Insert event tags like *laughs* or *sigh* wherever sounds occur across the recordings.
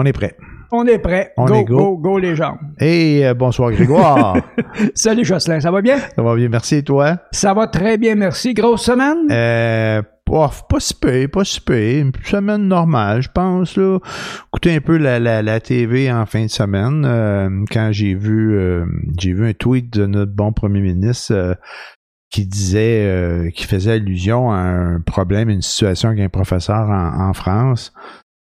On est prêt. On est prêt. On go, est go. go, go, les gens. Et euh, bonsoir Grégoire. *laughs* Salut Jocelyn, ça va bien? ça va bien, merci et toi? Ça va très bien, merci. Grosse semaine? Euh, pas, pas si peu, pas si peu. Une semaine normale, je pense. Là. Écoutez un peu la, la, la TV en fin de semaine. euh, quand j'ai vu euh, j'ai vu un tweet de notre bon premier ministre qui disait euh, qui faisait allusion à un problème, une situation avec un professeur en, en France.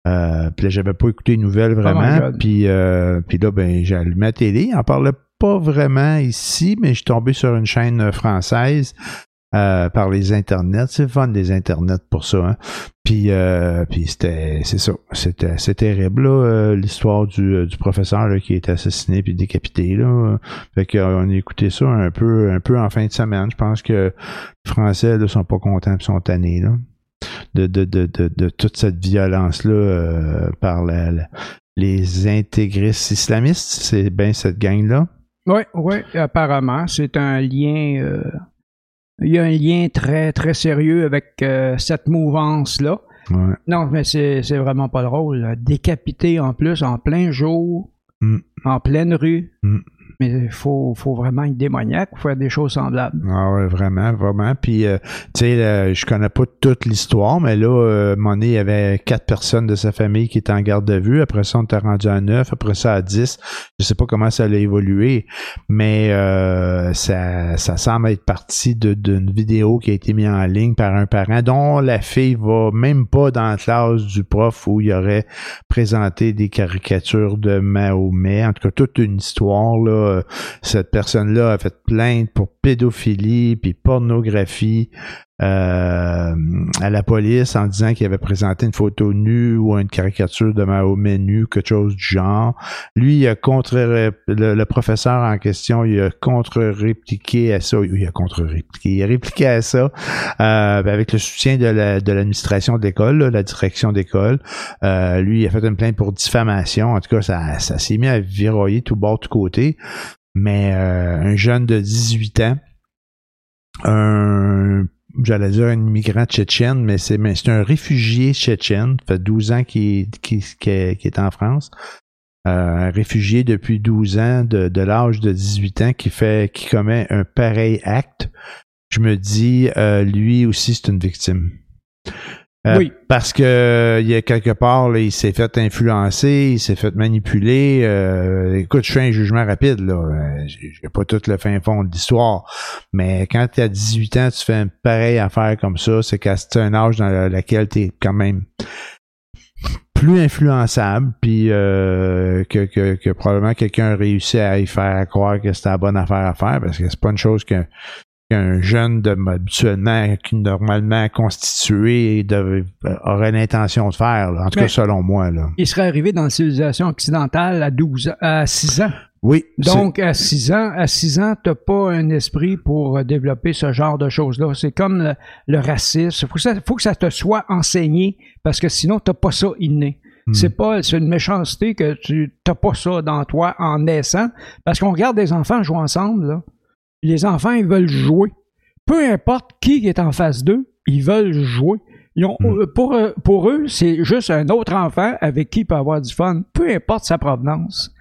Euh, puis là, j'avais pas écouté les nouvelles my vraiment. Puis, euh, puis là, ben, j'ai allumé la télé. En parlait pas vraiment ici, mais je suis tombé sur une chaîne euh, française euh, par les internets. C'est fun des internets pour ça. Hein? Puis, euh, puis c'était, c'est ça, c'était, c'est terrible là, euh, l'histoire du, du professeur là, qui a été assassiné puis décapité là. Fait que euh, on a écouté ça un peu, un peu en fin de semaine. Je pense que les Français là sont pas contents puis sont tannés là de de de de, de toute cette violence là par la- la- les intégristes islamistes. C'est bien cette gang là. Oui, oui, apparemment. C'est un lien. euh, il y a un lien très, très sérieux avec euh, cette mouvance-là. Ouais. Non, mais c'est vraiment pas drôle. Décapité en plus, en plein jour, Mm. en pleine rue. Mm. Mais il faut, faut vraiment être démoniaque pour faire des choses semblables. Ah ouais, vraiment, vraiment. Puis, euh, tu sais, euh, je connais pas toute l'histoire, mais là, euh, Monet, il y avait quatre personnes de sa famille qui étaient en garde à vue. Après ça, on était rendu à neuf. Après ça, à dix. Je sais pas comment ça allait évoluer, mais euh, ça, ça semble être parti d'une vidéo qui a été mise en ligne par un parent dont la fille va même pas dans la classe du prof où il aurait présenté des caricatures de Mahomet. En tout cas, toute une histoire, là. Cette personne-là a fait plainte pour pédophilie puis pornographie euh, à la police en disant qu'il avait présenté une photo nue ou une caricature de Mahomet nu, quelque chose du genre. Lui, il a contre le, le professeur en question, il a contre-répliqué à ça. Il a contre-répliqué. Il a répliqué à ça euh, avec le soutien de la- de l'administration de l'école, la direction d'école. Euh, lui, il a fait une plainte pour diffamation. En tout cas, ça, ça s'est mis à viroyer tout bord, tout côté. Mais euh, un jeune de 18 ans, un j'allais dire un immigrant tchétchène, mais c'est un réfugié tchétchène. Fait 12 ans qu'il est en France. Euh, un réfugié depuis 12 ans, de, de l'âge de 18 ans, qui fait qui commet un pareil acte. Je me dis, euh, lui aussi, c'est une victime. Euh, Oui. Parce que il y a quelque part, là, il s'est fait influencer, il s'est fait manipuler. Euh, écoute, je fais un jugement rapide, là. Euh, J'ai pas tout le fin fond de l'histoire. Mais quand tu as 18 ans, tu fais une pareille affaire comme ça, c'est qu'à un âge dans le- lequel tu es quand même plus influençable, puis euh, que, que, que probablement quelqu'un a réussi à y faire croire que c'était la bonne affaire à faire, parce que c'est pas une chose que qu'un jeune de, habituellement, qui normalement constitué devait- aurait l'intention de faire, là. en tout Mais- cas selon moi. Là. Il serait arrivé dans la civilisation occidentale à 12 ans, à 6 ans. Oui, Donc, à 6 ans, à 6 ans, t'as pas un esprit pour euh, développer ce genre de choses-là. C'est comme le, le racisme. Faut que, ça, faut que ça te soit enseigné parce que sinon, t'as pas ça inné. Hmm. C'est pas, c'est une méchanceté que tu t'as pas ça dans toi en naissant. Parce qu'on regarde des enfants jouer ensemble, là. Les enfants, ils veulent jouer. Peu importe qui est en face d'eux, ils veulent jouer. Ils ont, Hmm. euh, pour, eux- pour eux, c'est juste un autre enfant avec qui il peut avoir du fun, peu importe sa provenance.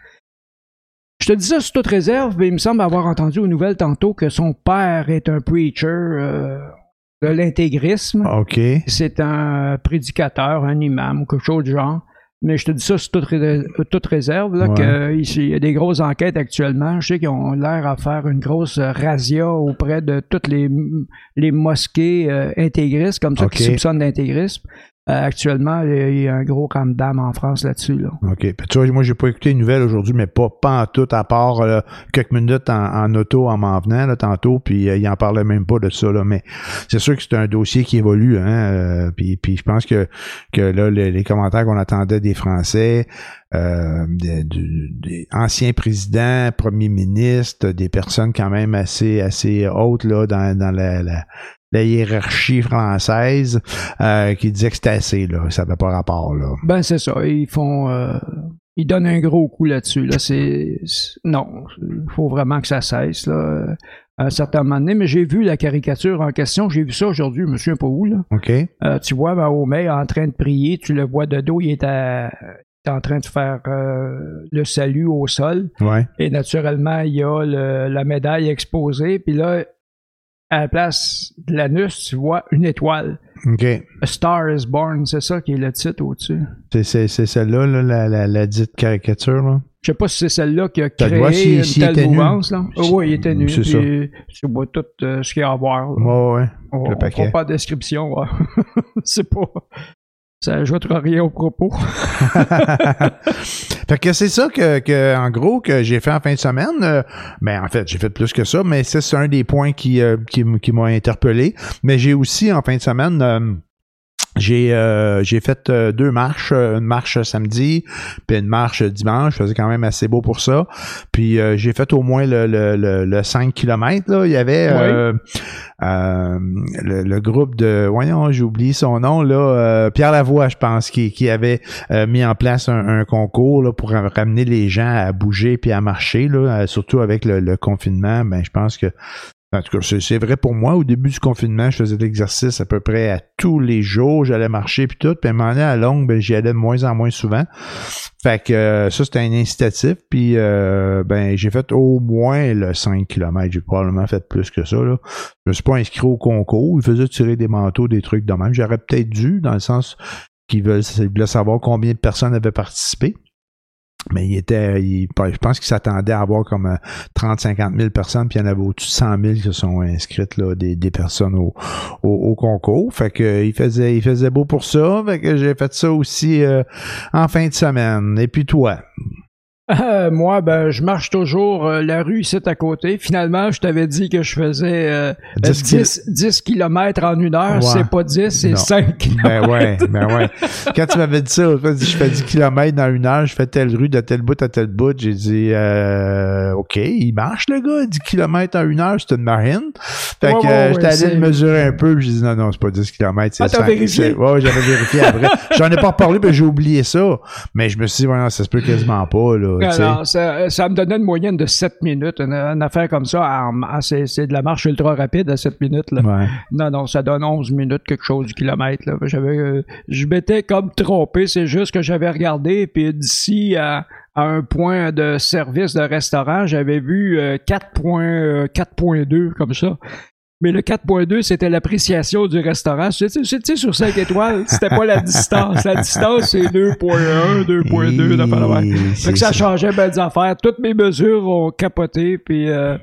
Je te dis ça sous toute réserve, mais il me semble avoir entendu aux nouvelles tantôt que son père est un preacher euh, de l'intégrisme. OK. C'est un prédicateur, un imam ou quelque chose du genre. Mais je te dis ça sous toute, ré- toute réserve, là, Ouais. que ici, il y a des grosses enquêtes actuellement. Je sais qu'ils ont l'air à faire une grosse euh, razzia auprès de toutes les, les mosquées euh, intégristes, comme ça, qui soupçonnent d'intégrisme. Euh, actuellement, il y a- un gros ramdam en France là-dessus. Là. OK. Tu vois, moi, j'ai pas écouté les nouvelles aujourd'hui, mais pas, pas en tout, à part euh, quelques minutes en, auto en m'en venant là, tantôt, puis euh, il en parlait même pas de ça. Là, mais c'est sûr que c'est un dossier qui évolue. Hein, euh, puis, puis je pense que, que là, les commentaires qu'on attendait des Français, euh, des, des anciens présidents, premiers ministres, des personnes quand même assez, assez hautes là, dans, dans la, la, la hiérarchie française, euh, qui disaient que c'était assez, là. Ça n'avait pas rapport, là. Ben, c'est ça. Ils font. euh, ils donnent un gros coup là-dessus. Là. C'est, non, il faut vraiment que ça cesse. Là. À un certain moment donné, mais j'ai vu la caricature en question, j'ai vu ça aujourd'hui, je me souviens pas où, là. OK? Euh, tu vois Mahomet en train de prier, tu le vois de dos, il est à est en train de faire euh, le salut au sol. Ouais. Et naturellement, il y a le- la médaille exposée. Puis là, à la place de l'anus, tu vois une étoile. OK. A Star is Born, c'est ça qui est le titre au-dessus. C'est, celle-là, là, la, la, la dite caricature, là? Je sais pas si c'est celle-là qui a Ça créé une telle mouvance. Là. Oui, il était nu. C'est Puis tu vois tout euh, ce qu'il y a à voir. là. Ouais, ouais. On, le paquet. pas de description. *laughs* c'est pas... Ça ajoutera rien au propos. *laughs* *laughs* fait que c'est ça que, que, en gros, que j'ai fait en fin de semaine. Euh, ben, en fait, j'ai fait plus que ça, mais ça, c'est un des points qui, euh, qui, qui m'a interpellé. Mais j'ai aussi, en fin de semaine, euh, j'ai euh, j'ai fait euh, deux marches, euh, une marche samedi, puis une marche dimanche. Je faisais quand même assez beau pour ça. Puis euh, j'ai fait au moins le, le, le, le 5 km. Là. Il y avait euh, euh, le, le groupe de voyons, j'ai oublié son nom, là, euh, Pierre Lavoie, je pense, qui, qui avait euh, mis en place un, un concours là, pour ramener les gens à bouger puis à marcher, là, surtout avec le, le confinement. Ben, je pense que en tout cas, c'est- vrai pour moi. Au début du confinement, je faisais de l'exercice à peu près à tous les jours. J'allais marcher puis tout. Puis à un moment donné, à longue, ben, j'y allais de moins en moins souvent. Fait que euh, ça, c'était un incitatif. Puis euh, ben, j'ai fait au moins le 5 km. J'ai probablement fait plus que ça. Là. Je me suis pas inscrit au concours. Ils faisaient tirer des manteaux, des trucs de même. J'aurais peut-être dû, dans le sens qu'ils veulent, savoir combien de personnes avaient participé. Mais il était, il- je pense qu'il s'attendait à avoir comme euh, 30-50 000 personnes, puis il y en avait au-dessus de 100 000 qui se sont inscrites, là, des, des personnes au, au, au concours. Fait que euh, il faisait, il faisait beau pour ça. Fait que j'ai fait ça aussi euh, en fin de semaine. Et puis toi? Euh, moi, ben, je marche toujours euh, la rue ici à côté. Finalement, je t'avais dit que je faisais euh, 10 10, 10, km en une heure. Ouais. C'est pas 10, c'est Non. 5 Ben ouais, ben ouais. Quand tu m'avais dit ça, je fais- je fais 10 km dans une heure, je fais telle rue de tel bout à tel bout, j'ai dit euh, OK, il marche le gars, 10 km en une heure, c'est une marine. Fait Ouais, que ouais, j'étais allé le mesurer un peu, j'ai dit non, non, c'est pas 10 km, c'est Ah, t'as 5. vérifié? Ouais, j'avais vérifié après. J'en ai pas reparlé, mais j'ai oublié ça. Mais je me suis dit, non, ça se peut quasiment pas, là. Alors, ça, ça me donnait une moyenne de 7 minutes. Une, une affaire comme ça, c'est de la marche ultra rapide à 7 minutes. Là. Ouais. Non, non, ça donne 11 minutes, quelque chose du kilomètre. Là. J'avais, euh, je m'étais comme trompé, c'est juste que j'avais regardé, puis d'ici à, à un point de service de restaurant, j'avais vu euh, 4.2 euh, 4.2 comme ça. Mais le 4.2, c'était l'appréciation du restaurant. Tu sais, sur 5 étoiles, c'était pas la distance. La distance, c'est 2.1, 2.2, d'affaires de même. Et Fait c'est que ça ça. changeait des affaires. Toutes mes mesures ont capoté, puis euh,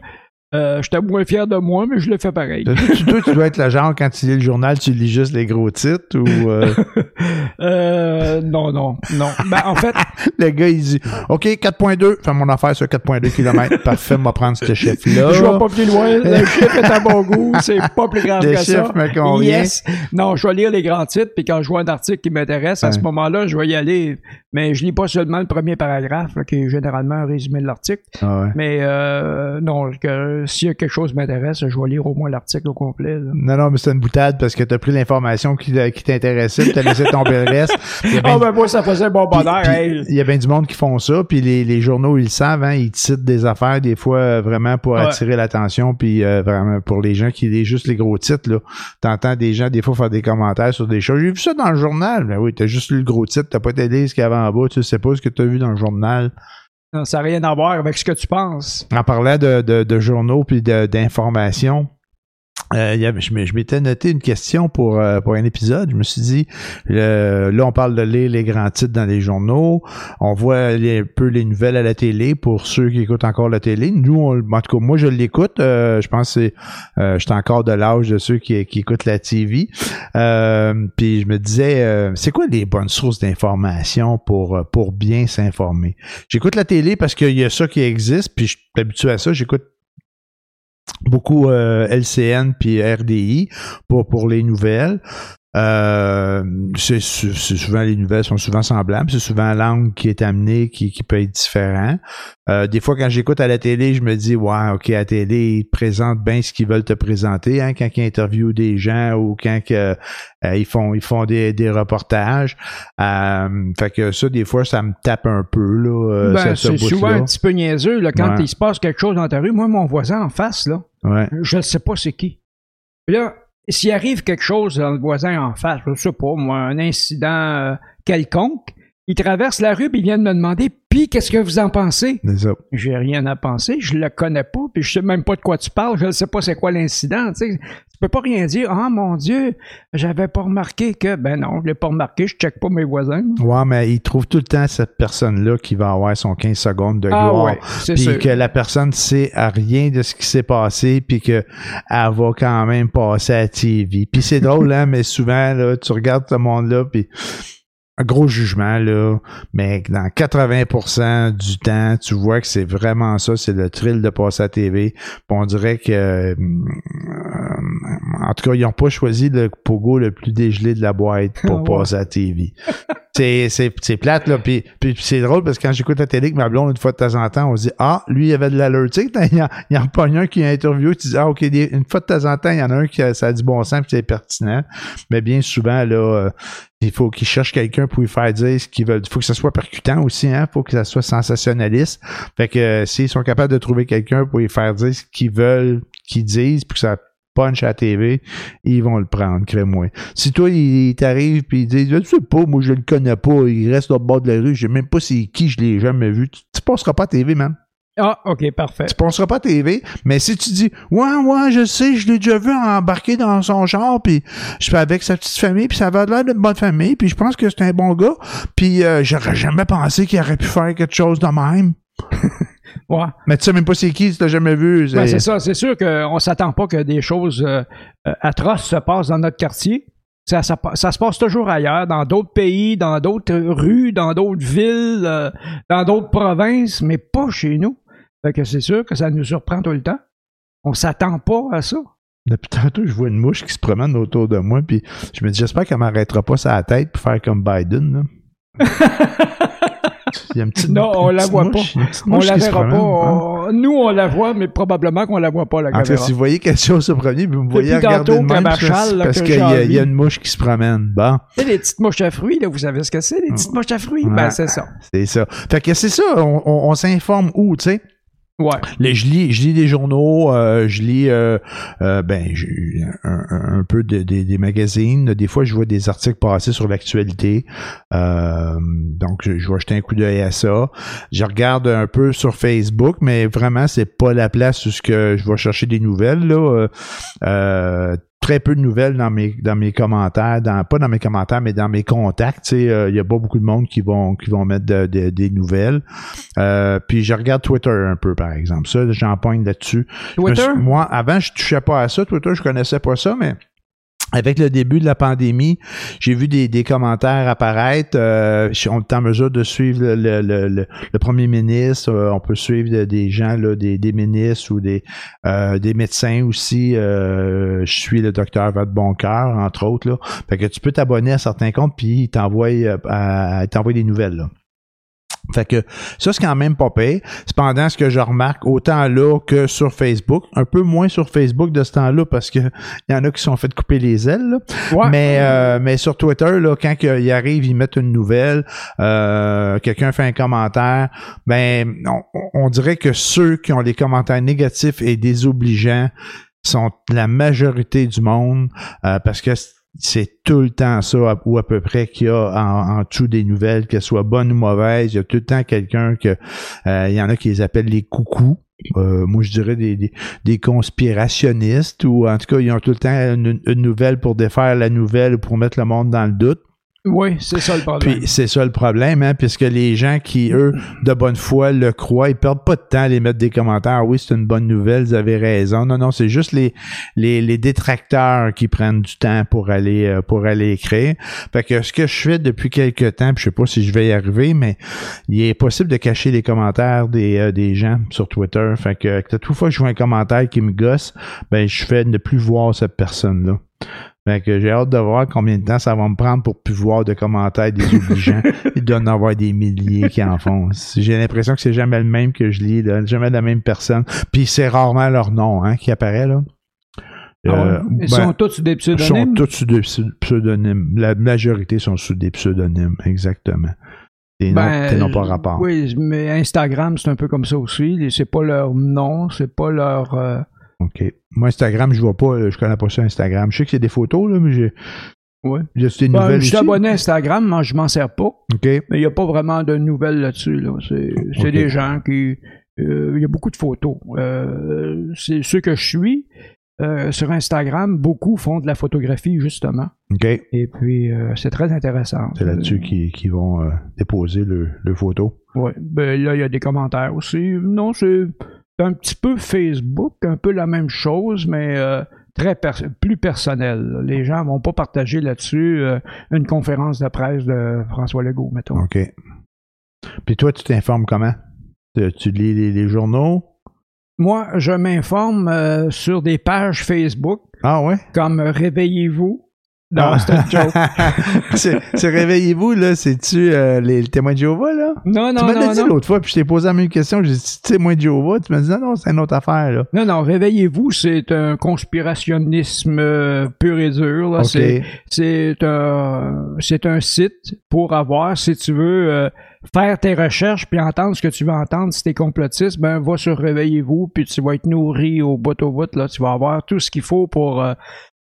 euh, j'étais moins fier de moi, mais je l'ai fait pareil. Tu, toi, tu dois être le genre, quand tu lis le journal, tu lis juste les gros titres ou euh, *laughs* Euh, non, non, non. Ben, en fait, *laughs* le gars, il dit OK, 4.2, fais mon affaire sur 4.2 km. *laughs* Parfait, on va prendre ce chiffre-là. je vais pas plus loin. Le chiffre est à bon goût. C'est pas plus grave Le que ça. me convient. Yes. Non, je vais lire les grands titres, puis quand je vois un article qui m'intéresse, à ce moment-là, je vais y aller. Mais je lis pas seulement le premier paragraphe, qui est généralement un résumé de l'article. Ah ouais. Mais euh, non, que, s'il y a quelque chose qui m'intéresse, je vais lire au moins l'article au complet. là. Non, non, mais c'est une boutade parce que t'as pris l'information qui, qui t'intéressait, t'as laissé tomber le reste. *laughs* Ah ben moi, ça faisait bon bonheur. hey. Il y a bien du monde qui font ça, puis les, les journaux, ils le savent, hein, ils citent des affaires des fois euh, vraiment pour Ouais. attirer l'attention, puis euh, vraiment pour les gens qui lisent juste les gros titres, là. T'entends des gens des fois faire des commentaires sur des choses. J'ai vu ça dans le journal. Ben oui, t'as juste lu le gros titre, t'as pas t'aider ce qu'il y avait en bas, tu sais pas ce que t'as vu dans le journal. Ça n'a rien à voir avec ce que tu penses. En parlant de, de, de journaux puis d'informations, euh, je je m'étais noté une question pour, euh, pour un épisode. Je me suis dit, euh, là, on parle de lire les grands titres dans les journaux. On voit un peu les nouvelles à la télé pour ceux qui écoutent encore la télé. Nous, on- en tout cas, moi, je l'écoute. Euh, je pense que euh, j'étais encore de l'âge de ceux qui, qui écoutent la TV. Euh, puis je me disais, c'est quoi les bonnes sources d'information pour, pour bien s'informer? J'écoute la télé parce qu'il y a ça qui existe, puis je suis habitué à ça. J'écoute beaucoup euh, LCN puis RDI pour, pour les nouvelles. Euh, c'est sou- c'est souvent les nouvelles sont souvent semblables, c'est souvent l'angle qui est amené qui, qui peut être différent. Euh, des fois quand j'écoute à la télé, je me dis ouais, OK, à la télé, ils te présentent bien ce qu'ils veulent te présenter hein, quand ils interviewent des gens ou quand que, euh, ils font ils font des, des reportages. Euh, fait que ça des fois ça me tape un peu là euh, Ben, ce- ce c'est souvent un petit peu niaiseux là, quand Ouais. il se passe quelque chose dans ta rue. Moi, mon voisin en face, là, Ouais. je ne sais pas c'est qui. Puis là, s'il arrive quelque chose dans le voisin en face, je sais pas, moi, un incident euh, quelconque, Il traverse la rue, puis il vient de me demander, puis qu'est-ce que vous en pensez? J'ai rien à penser, je le connais pas, puis je sais même pas de quoi tu parles, je ne sais pas c'est quoi l'incident, tu sais. Tu peux pas rien dire, ah mon Dieu, j'avais pas remarqué que, ben non, je l'ai pas remarqué, je check pas mes voisins. Ouais, mais il trouve tout le temps cette personne-là qui va avoir son 15 secondes de Ah gloire. ouais, c'est puis que la personne sait à rien de ce qui s'est passé, puis que elle va quand même passer à la TV. Puis c'est drôle, hein, mais souvent, là, tu regardes ce monde-là, puis un gros jugement, là, mais dans 80% du temps, tu vois que c'est vraiment ça, c'est le thrill de passer à la TV. Puis on dirait que, euh, en tout cas, ils n'ont pas choisi le pogo le plus dégelé de la boîte pour Ouais. passer à la *laughs* TV. C'est, c'est, plate, là. Puis, puis c'est drôle parce que quand j'écoute la télé avec ma blonde, une fois de temps en temps, on se dit Ah, lui, il avait de l'allure. Il y, a- il y en a pas un qui a interviewé, tu dis Ah, OK, une fois de temps en temps, il y en a un qui a, ça a du bon sens puis c'est pertinent. Mais bien souvent, là, euh, il faut qu'il cherche quelqu'un pour lui faire dire ce qu'ils veulent. Il faut que ça soit percutant aussi, hein. Il faut que ça soit sensationnaliste. Fait que euh, s'ils sont capables de trouver quelqu'un pour lui faire dire ce qu'ils veulent qu'ils disent, puis que ça punch à la TV, ils vont le prendre, crée-moi. Si toi, il, il t'arrive puis il dit Je sais pas, moi je le connais pas, il reste au bord de la rue, je sais même pas c'est qui, je l'ai jamais vu. Tu, tu passeras pas à TV, man. Ah, ok, parfait. Tu passeras pas à TV, mais si tu dis Ouais, ouais, je sais, je l'ai déjà vu embarquer dans son char, puis je suis avec sa petite famille, puis ça avait l'air d'une bonne famille, puis je pense que c'est un bon gars, puis euh, j'aurais jamais pensé qu'il aurait pu faire quelque chose de même. *laughs* Ouais. Mais tu sais même pas c'est qui, tu l'as jamais vu. Ben, c'est ça, c'est sûr qu'on ne s'attend pas que des choses euh, euh, atroces se passent dans notre quartier. Ça, ça, pa- ça se passe toujours ailleurs, dans d'autres pays, dans d'autres rues, dans d'autres villes, euh, dans d'autres provinces, mais pas chez nous. Fait que c'est sûr que ça nous surprend tout le temps. On s'attend pas à ça. Depuis tantôt, je vois une mouche qui se promène autour de moi, puis je me dis, j'espère qu'elle m'arrêtera pas sa tête pour faire comme Biden. Là. *laughs* Il y a une petite, Non, on une la voit mouche, petite On la verra pas. hein. on- Nous, on la voit, mais probablement qu'on la voit pas, la En caméra. si vous voyez quelque chose au premier, vous me voyez regarder de même, parce que qu'il y, a- y une mouche qui se promène. Bon, sais, les petites mouches à fruits, là, vous savez ce que c'est, les petites mouches à fruits? Ben, c'est ça. c'est ça. Fait que c'est ça, on, on- on s'informe où, tu sais? Ouais. Je lis je lis des journaux euh, je lis euh, euh, ben un, un- peu de- de- des magazines. Des fois je vois des articles passer sur l'actualité. Euh, donc je, vais jeter un coup d'œil à ça. Je regarde un peu sur Facebook mais vraiment c'est pas la place où que je vais chercher des nouvelles là. Euh, très peu de nouvelles dans mes dans mes commentaires dans pas dans mes commentaires mais dans mes contacts tu sais euh, il y a pas beaucoup de monde qui vont qui vont mettre de- de- des nouvelles euh, puis je regarde Twitter un peu, par exemple. Ça, j'en pogne là-dessus. Twitter? suis- moi, avant, je touchais pas à ça. Twitter, je connaissais pas ça, mais avec le début de la pandémie, j'ai vu des, des commentaires apparaître. Euh, on est en mesure de suivre le, le, le, premier ministre. Euh, on peut suivre de- des gens, là, des, des ministres ou des, euh, des médecins aussi. Euh, je suis le docteur Vadeboncoeur, entre autres. Là. Fait que tu peux t'abonner à certains comptes, puis il t'envoie euh, des nouvelles. Là. Fait que ça, c'est quand même pas pire. Cependant, ce que je remarque, autant là que sur Facebook, un peu moins sur Facebook de ce temps-là, parce que il y en a qui sont fait couper les ailes. là. Ouais. Mais, euh, mais sur Twitter, là, quand ils arrivent, ils mettent une nouvelle, euh, quelqu'un fait un commentaire, ben on, on dirait que ceux qui ont les commentaires négatifs et désobligeants sont la majorité du monde, euh, parce que c'est tout le temps ça, ou à peu près, qu'il y a en, dessous des nouvelles, qu'elles soient bonnes ou mauvaises. Il y a tout le temps quelqu'un que euh, il y en a qui les appellent les coucous. Euh, moi, je dirais des, des, conspirationnistes, ou en tout cas, ils ont tout le temps une, une nouvelle pour défaire la nouvelle ou pour mettre le monde dans le doute. Oui, c'est ça le problème. Puis c'est ça le problème, hein, puisque les gens qui, eux, de bonne foi, le croient, ils perdent pas de temps à les mettre des commentaires. Oui, c'est une bonne nouvelle, vous avez raison. Non, non, c'est juste les, les, les détracteurs qui prennent du temps pour aller euh, pour aller écrire. Fait que ce que je fais depuis quelques temps, puis je sais pas si je vais y arriver, mais il est possible de cacher les commentaires des, euh, des gens sur Twitter. Fait que toute fois que je vois un commentaire qui me gosse, ben je fais ne plus voir cette personne-là. Fait que j'ai hâte de voir combien de temps ça va me prendre pour plus voir de commentaires désobligeants. Il *laughs* doit en avoir des milliers qui en font. J'ai l'impression que c'est jamais le même que je lis, là, jamais la même personne. Puis c'est rarement leur nom hein, qui apparaît là. Ah ouais? Euh, Ils ben, sont tous sous des ils sont pseudonymes. tous sous des pseu- pseudonymes. La majorité sont sous des pseudonymes, exactement. Des Ben, noms pas rapport. Oui, mais Instagram, c'est un peu comme ça aussi. C'est pas leur nom, c'est pas leur. euh, OK. Moi, Instagram, je vois pas, je connais pas ça Instagram. Je sais que c'est des photos, là, mais j'ai. Ouais. Des Ben, je suis abonné à Instagram, moi je m'en sers pas. OK. Mais il n'y a pas vraiment de nouvelles là-dessus. Là. C'est, des gens qui. euh, Il y a beaucoup de photos. Euh, c'est ceux que je suis euh, sur Instagram, beaucoup font de la photographie, justement. OK. Et puis, euh, c'est très intéressant. C'est là-dessus qu'ils vont euh, déposer le, le photo. Ouais. Ben, là, il y a des commentaires aussi. Non, c'est un petit peu Facebook, un peu la même chose, mais euh, très pers- plus personnel. Les gens vont pas partager là-dessus euh, une conférence de presse de François Legault, mettons. OK. Puis toi, tu t'informes comment? Tu, tu lis les, les journaux? Moi, je m'informe euh, sur des pages Facebook Ah ouais? comme Réveillez-vous. Non, Ah. c'est une joke. *laughs* c'est c'est Réveillez-vous, là. C'est-tu euh, les, les témoins de Jéhovah, là? Non, tu non, m'as non, dit non. l'autre fois, puis je t'ai posé la même question. J'ai dit, témoin de Jéhovah. Tu m'as dit, non, non, c'est une autre affaire, là. Non, non, Réveillez-vous, c'est un conspirationnisme euh, pur et dur. là. OK. C'est- C'est un, c'est un site pour avoir, si tu veux, euh, faire tes recherches puis entendre ce que tu veux entendre. Si t'es complotiste, ben va sur Réveillez-vous puis tu vas être nourri au bout au bout. Là. Tu vas avoir tout ce qu'il faut pour euh,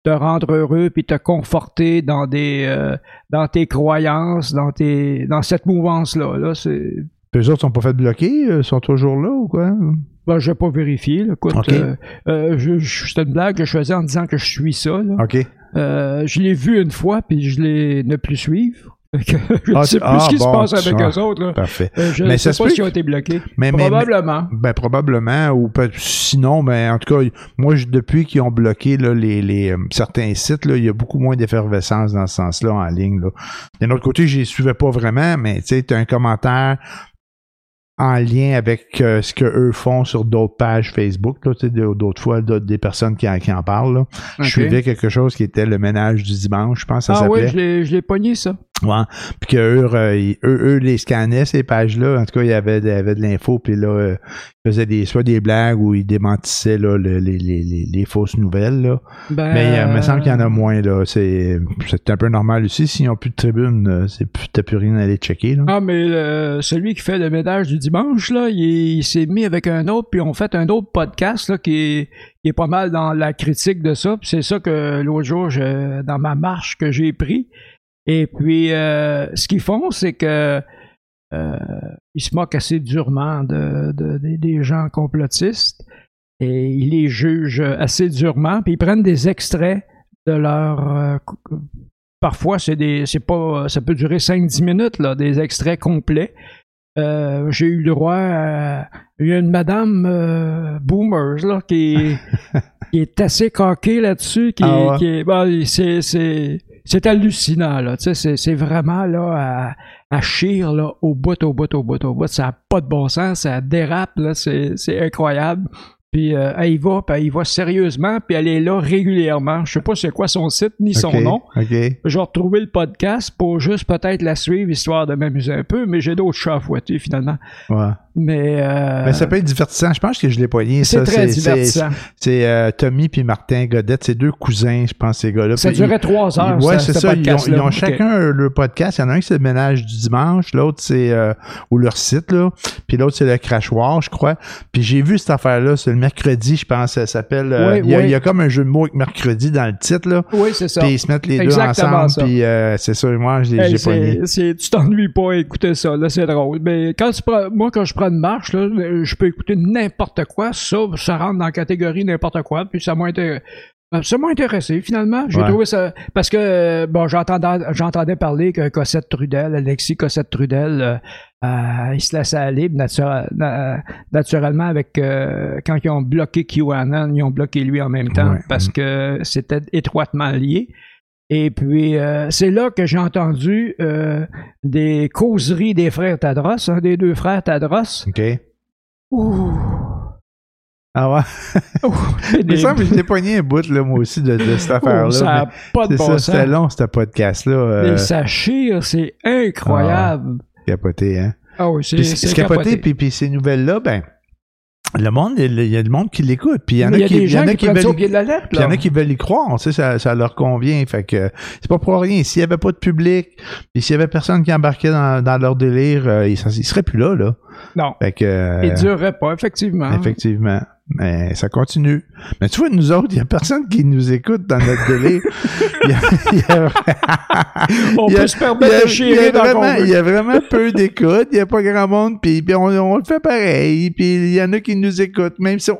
te rendre heureux puis te conforter dans des euh, dans tes croyances, dans tes dans cette mouvance-là. Là, c'est Puis eux autres sont pas fait bloquer? euh, sont toujours là ou quoi? ben, je vais pas vérifier. là. Écoute, euh, euh, je, je- c'était une blague que je faisais en disant que je suis ça. là. OK. Euh, je l'ai vu une fois, puis je l'ai ne plus suivre. *laughs* Je ne Ah, sais plus ah, ce qui bon, se passe avec eux autres. Là. Parfait. Euh, je Mais ne ça sais pas s'ils ont été bloqués. Mais, mais- Probablement. Ben probablement ou peut sinon ben en tout cas moi je- depuis qu'ils ont bloqué là, les, les euh, certains sites là il y a beaucoup moins d'effervescence dans ce sens-là en ligne. D'un autre côté je les suivais pas vraiment mais tu sais un commentaire en lien avec euh, ce que eux font sur d'autres pages Facebook d'autres fois des personnes qui en, qui en parlent là. Je suivais quelque chose qui était le ménage du dimanche je pense que ça Ah s'appelait oui, je l'ai pogné, ça. Ouais. Puis que eux, euh, eux, eux, les scannaient, ces pages-là. En tout cas, il y avait, il y avait de l'info, puis là, euh, ils faisaient des, soit des blagues ou ils démentissaient là, le- les, les, les, les fausses nouvelles. Là. Ben, Mais euh, il me semble qu'il y en a moins. là. C'est, c'est un peu normal aussi. S'ils n'ont plus de tribune, c'est plus, t'as plus rien à aller checker. Là. Ah, mais euh, celui qui fait le ménage du dimanche, là, il, il s'est mis avec un autre, puis on fait un autre podcast là, qui, est, qui est pas mal dans la critique de ça. Puis c'est ça que l'autre jour, je- dans ma marche que j'ai pris. Et puis, euh, ce qu'ils font, c'est que euh, ils se moquent assez durement de, de- des- des gens complotistes et ils les jugent assez durement. Puis ils prennent des extraits de leur euh, parfois c'est des c'est pas ça peut durer 5-10 minutes là, des extraits complets. Euh, j'ai eu le droit à il y a une madame euh, boomers là qui est, *laughs* qui est assez coquée là-dessus qui, Ah ouais? qui est bon, c'est c'est c'est hallucinant là, tu sais c'est vraiment là à, à chire là au bout au bout au bout au bout, ça a pas de bon sens, ça dérape là, c'est incroyable. Puis euh, elle y va, puis elle y va sérieusement, puis elle est là régulièrement. Je sais pas c'est quoi son site ni son nom. Je vais retrouver le podcast pour juste peut-être la suivre, histoire de m'amuser un peu, mais j'ai d'autres chats à fouetter finalement. Ouais. Mais, euh, Mais ça peut être divertissant. Je pense que je l'ai poigné. c'est très divertissant. C'est euh, Tommy puis Martin Godette. C'est deux cousins, je pense, ces gars-là. Ça durait trois heures. Ce- c'est ce ça. Ils ont, ils ont chacun leur podcast. Il y en a un qui c'est le ménage du dimanche, l'autre c'est euh, ou leur site là, puis l'autre c'est le crachoir, je crois. Puis j'ai vu cette affaire-là, c'est le mercredi, je pense, ça s'appelle. euh, Oui, il, y a, oui. il y a comme un jeu de mots avec mercredi dans le titre là. Oui, c'est ça. Puis ils se mettent les deux ensemble, puis euh, c'est ça. Moi, je l'ai Hey, j'ai pogné. c'est- tu t'ennuies pas à écouter ça, là, c'est drôle. Mais quand tu prends, moi, quand je prends une marche, là, je peux écouter n'importe quoi. Ça, ça rentre dans la catégorie n'importe quoi. Puis ça m'a été- ça m'a intéressé, finalement. J'ai Ouais. trouvé ça. Parce que, bon, j'entendais, j'entendais parler que Cossette Trudel, Alexis Cossette Trudel, euh, euh, il se laissait aller natura- na- naturellement avec. euh, quand ils ont bloqué QAnon, ils ont bloqué lui en même temps Ouais. parce que c'était étroitement lié. Et puis, euh, c'est là que j'ai entendu euh, des causeries des frères Tadros, un des deux frères Tadros. OK. Ouh. Ah ouais? Ouh. *laughs* Des- mais je l'ai pogné un bout là, moi aussi de, de cette affaire-là. Ça n'a pas de bon ça, sens. c'était long, ce podcast-là. Euh, Mais ça chire, c'est incroyable. capoté, hein. Ah oui, c'est capoté, capoté. puis, puis ces nouvelles-là, ben, le monde, il y a du monde qui l'écoute. Puis il y en a qui, y en a qui veulent. il y en a qui veulent y croire, tu sais, ça, ça leur convient. Fait que c'est pas pour rien. S'il y avait pas de public, puis s'il y avait personne qui embarquait dans, dans leur délire, euh, ils, ils seraient plus là, là. Non, Fait que. euh, il ne durerait pas, effectivement. Effectivement. Mais ça continue. Mais tu vois, nous autres, il n'y a personne qui nous écoute dans notre délai. *laughs* Il y a, il y a- On il y a- peut se permettre de chier il y a dans vraiment, convoi. il y a vraiment peu d'écoute. Il n'y a pas grand monde. Puis, puis on, on le fait pareil. Puis il y en a qui nous écoutent, même si on,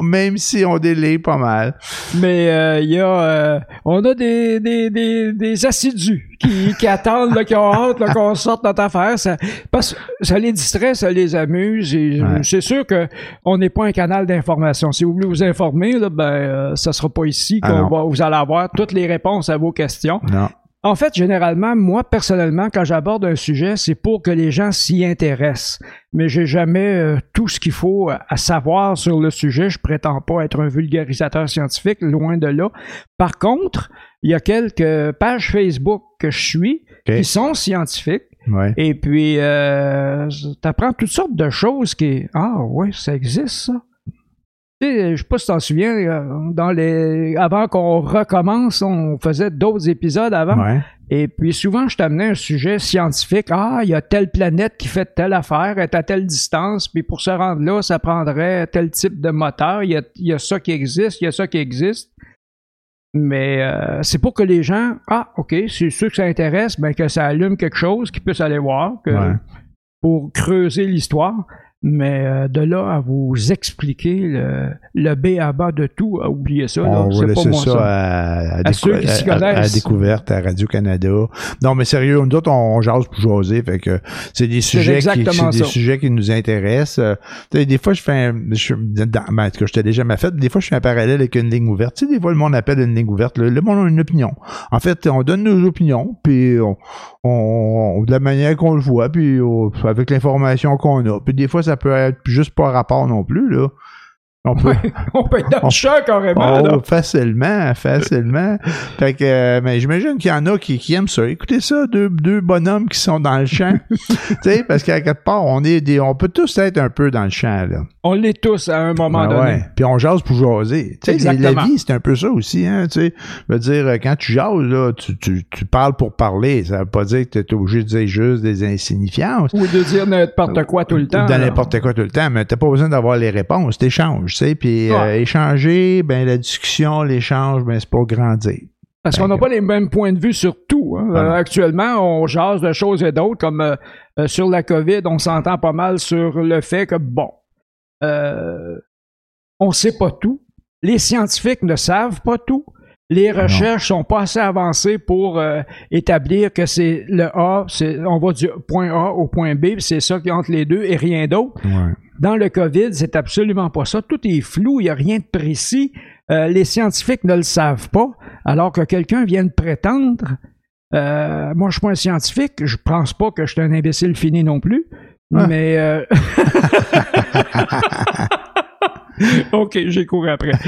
même si on délaye pas mal. Mais euh, il y a, euh, on a des, des, des, des assidus qui, qui attendent, là, qui ont hâte là, qu'on sorte notre affaire. Ça, parce que ça les distrait, ça les amuse. Et Ouais. c'est sûr que on n'est pas un canal d'information. Si vous voulez vous informer, là, ben, euh, ça sera pas ici Ah qu'on va vous allez avoir toutes les réponses à vos questions. Non. En fait, généralement, moi, personnellement, quand j'aborde un sujet, c'est pour que les gens s'y intéressent. Mais j'ai jamais euh, tout ce qu'il faut à à savoir sur le sujet. Je prétends pas être un vulgarisateur scientifique, loin de là. Par contre, il y a quelques pages Facebook que je suis qui sont scientifiques. Ouais. Et puis, euh, t'apprends toutes sortes de choses qui... Ah ouais, ça existe, ça. Je sais pas si t'en souviens, euh, dans les... avant qu'on recommence, on faisait d'autres épisodes avant. Ouais. Et puis souvent, je t'amenais un sujet scientifique. Ah, il y a telle planète qui fait telle affaire, est à telle distance, puis pour se rendre là, ça prendrait tel type de moteur. Il y a, il y a ça qui existe, il y a ça qui existe. Mais euh, c'est pour que les gens, ah, OK, c'est sûr que ça intéresse, ben que ça allume quelque chose, qu'ils puissent aller voir, que- Ouais. pour creuser l'histoire. Mais euh, de là à vous expliquer le, le B à bas de tout, à oublier ça. là, On va pas laisser ça, ça. À, à, À ceux qui s'y à- à- à connaissent. découverte à Radio-Canada. Non, mais sérieux, nous autres, on, on jase pour jaser. Fait que c'est des sujets qui, des sujets qui nous intéressent. Euh, des fois, je fais un, je, dans, ben, en tout cas, déjà ma fait, des fois, je fais un parallèle avec une ligne ouverte. Tu sais, des fois, le monde appelle une ligne ouverte. Le, le monde a une opinion. En fait, on donne nos opinions, puis on, on, de la manière qu'on le voit, puis on- avec l'information qu'on a. Puis des fois, ça peut être juste pas rapport non plus, là. On peut, On peut être dans le champ carrément. Oh, facilement, facilement. fait que, euh, mais j'imagine qu'il y en a qui, qui aiment ça. Écoutez ça, deux, deux bonhommes qui sont dans le champ. *laughs* tu sais, parce qu'à quelque part, on est des, on peut tous être un peu dans le champ, là. On l'est tous à un moment Ah donné. ouais. Puis on jase pour jaser. Tu sais, la- vie, c'est un peu ça aussi, hein, tu sais. Je veux dire, euh, quand tu jases, là, tu, tu, tu parles pour parler. Ça veut pas dire que tu es obligé de dire juste des insignifiances. Ou de dire n'importe quoi tout le temps. Dans là. n'importe quoi tout le temps, mais t'as pas besoin d'avoir les réponses. T'échanges, tu sais. Puis euh, échanger, ben la discussion, l'échange, ben c'est pour grandir. Parce qu'on n'a pas les mêmes points de vue sur tout. hein. Ah. Euh, actuellement, on jase de choses et d'autres, comme euh, sur la COVID, on s'entend pas mal sur le fait que, bon, on sait pas tout. Les scientifiques ne savent pas tout. Les recherches sont pas assez avancées pour euh, établir que c'est le A, c'est, on va du point A au point B, c'est ça qui entre les deux et rien d'autre. Ouais. Dans le COVID, c'est absolument pas ça. Tout est flou, il n'y a rien de précis. Euh, les scientifiques ne le savent pas, alors que quelqu'un vient de prétendre. Euh, moi, je suis pas un scientifique, je pense pas que je suis un imbécile fini non plus, Ah. mais... euh, *laughs* *laughs* ok, j'ai couru après. *laughs*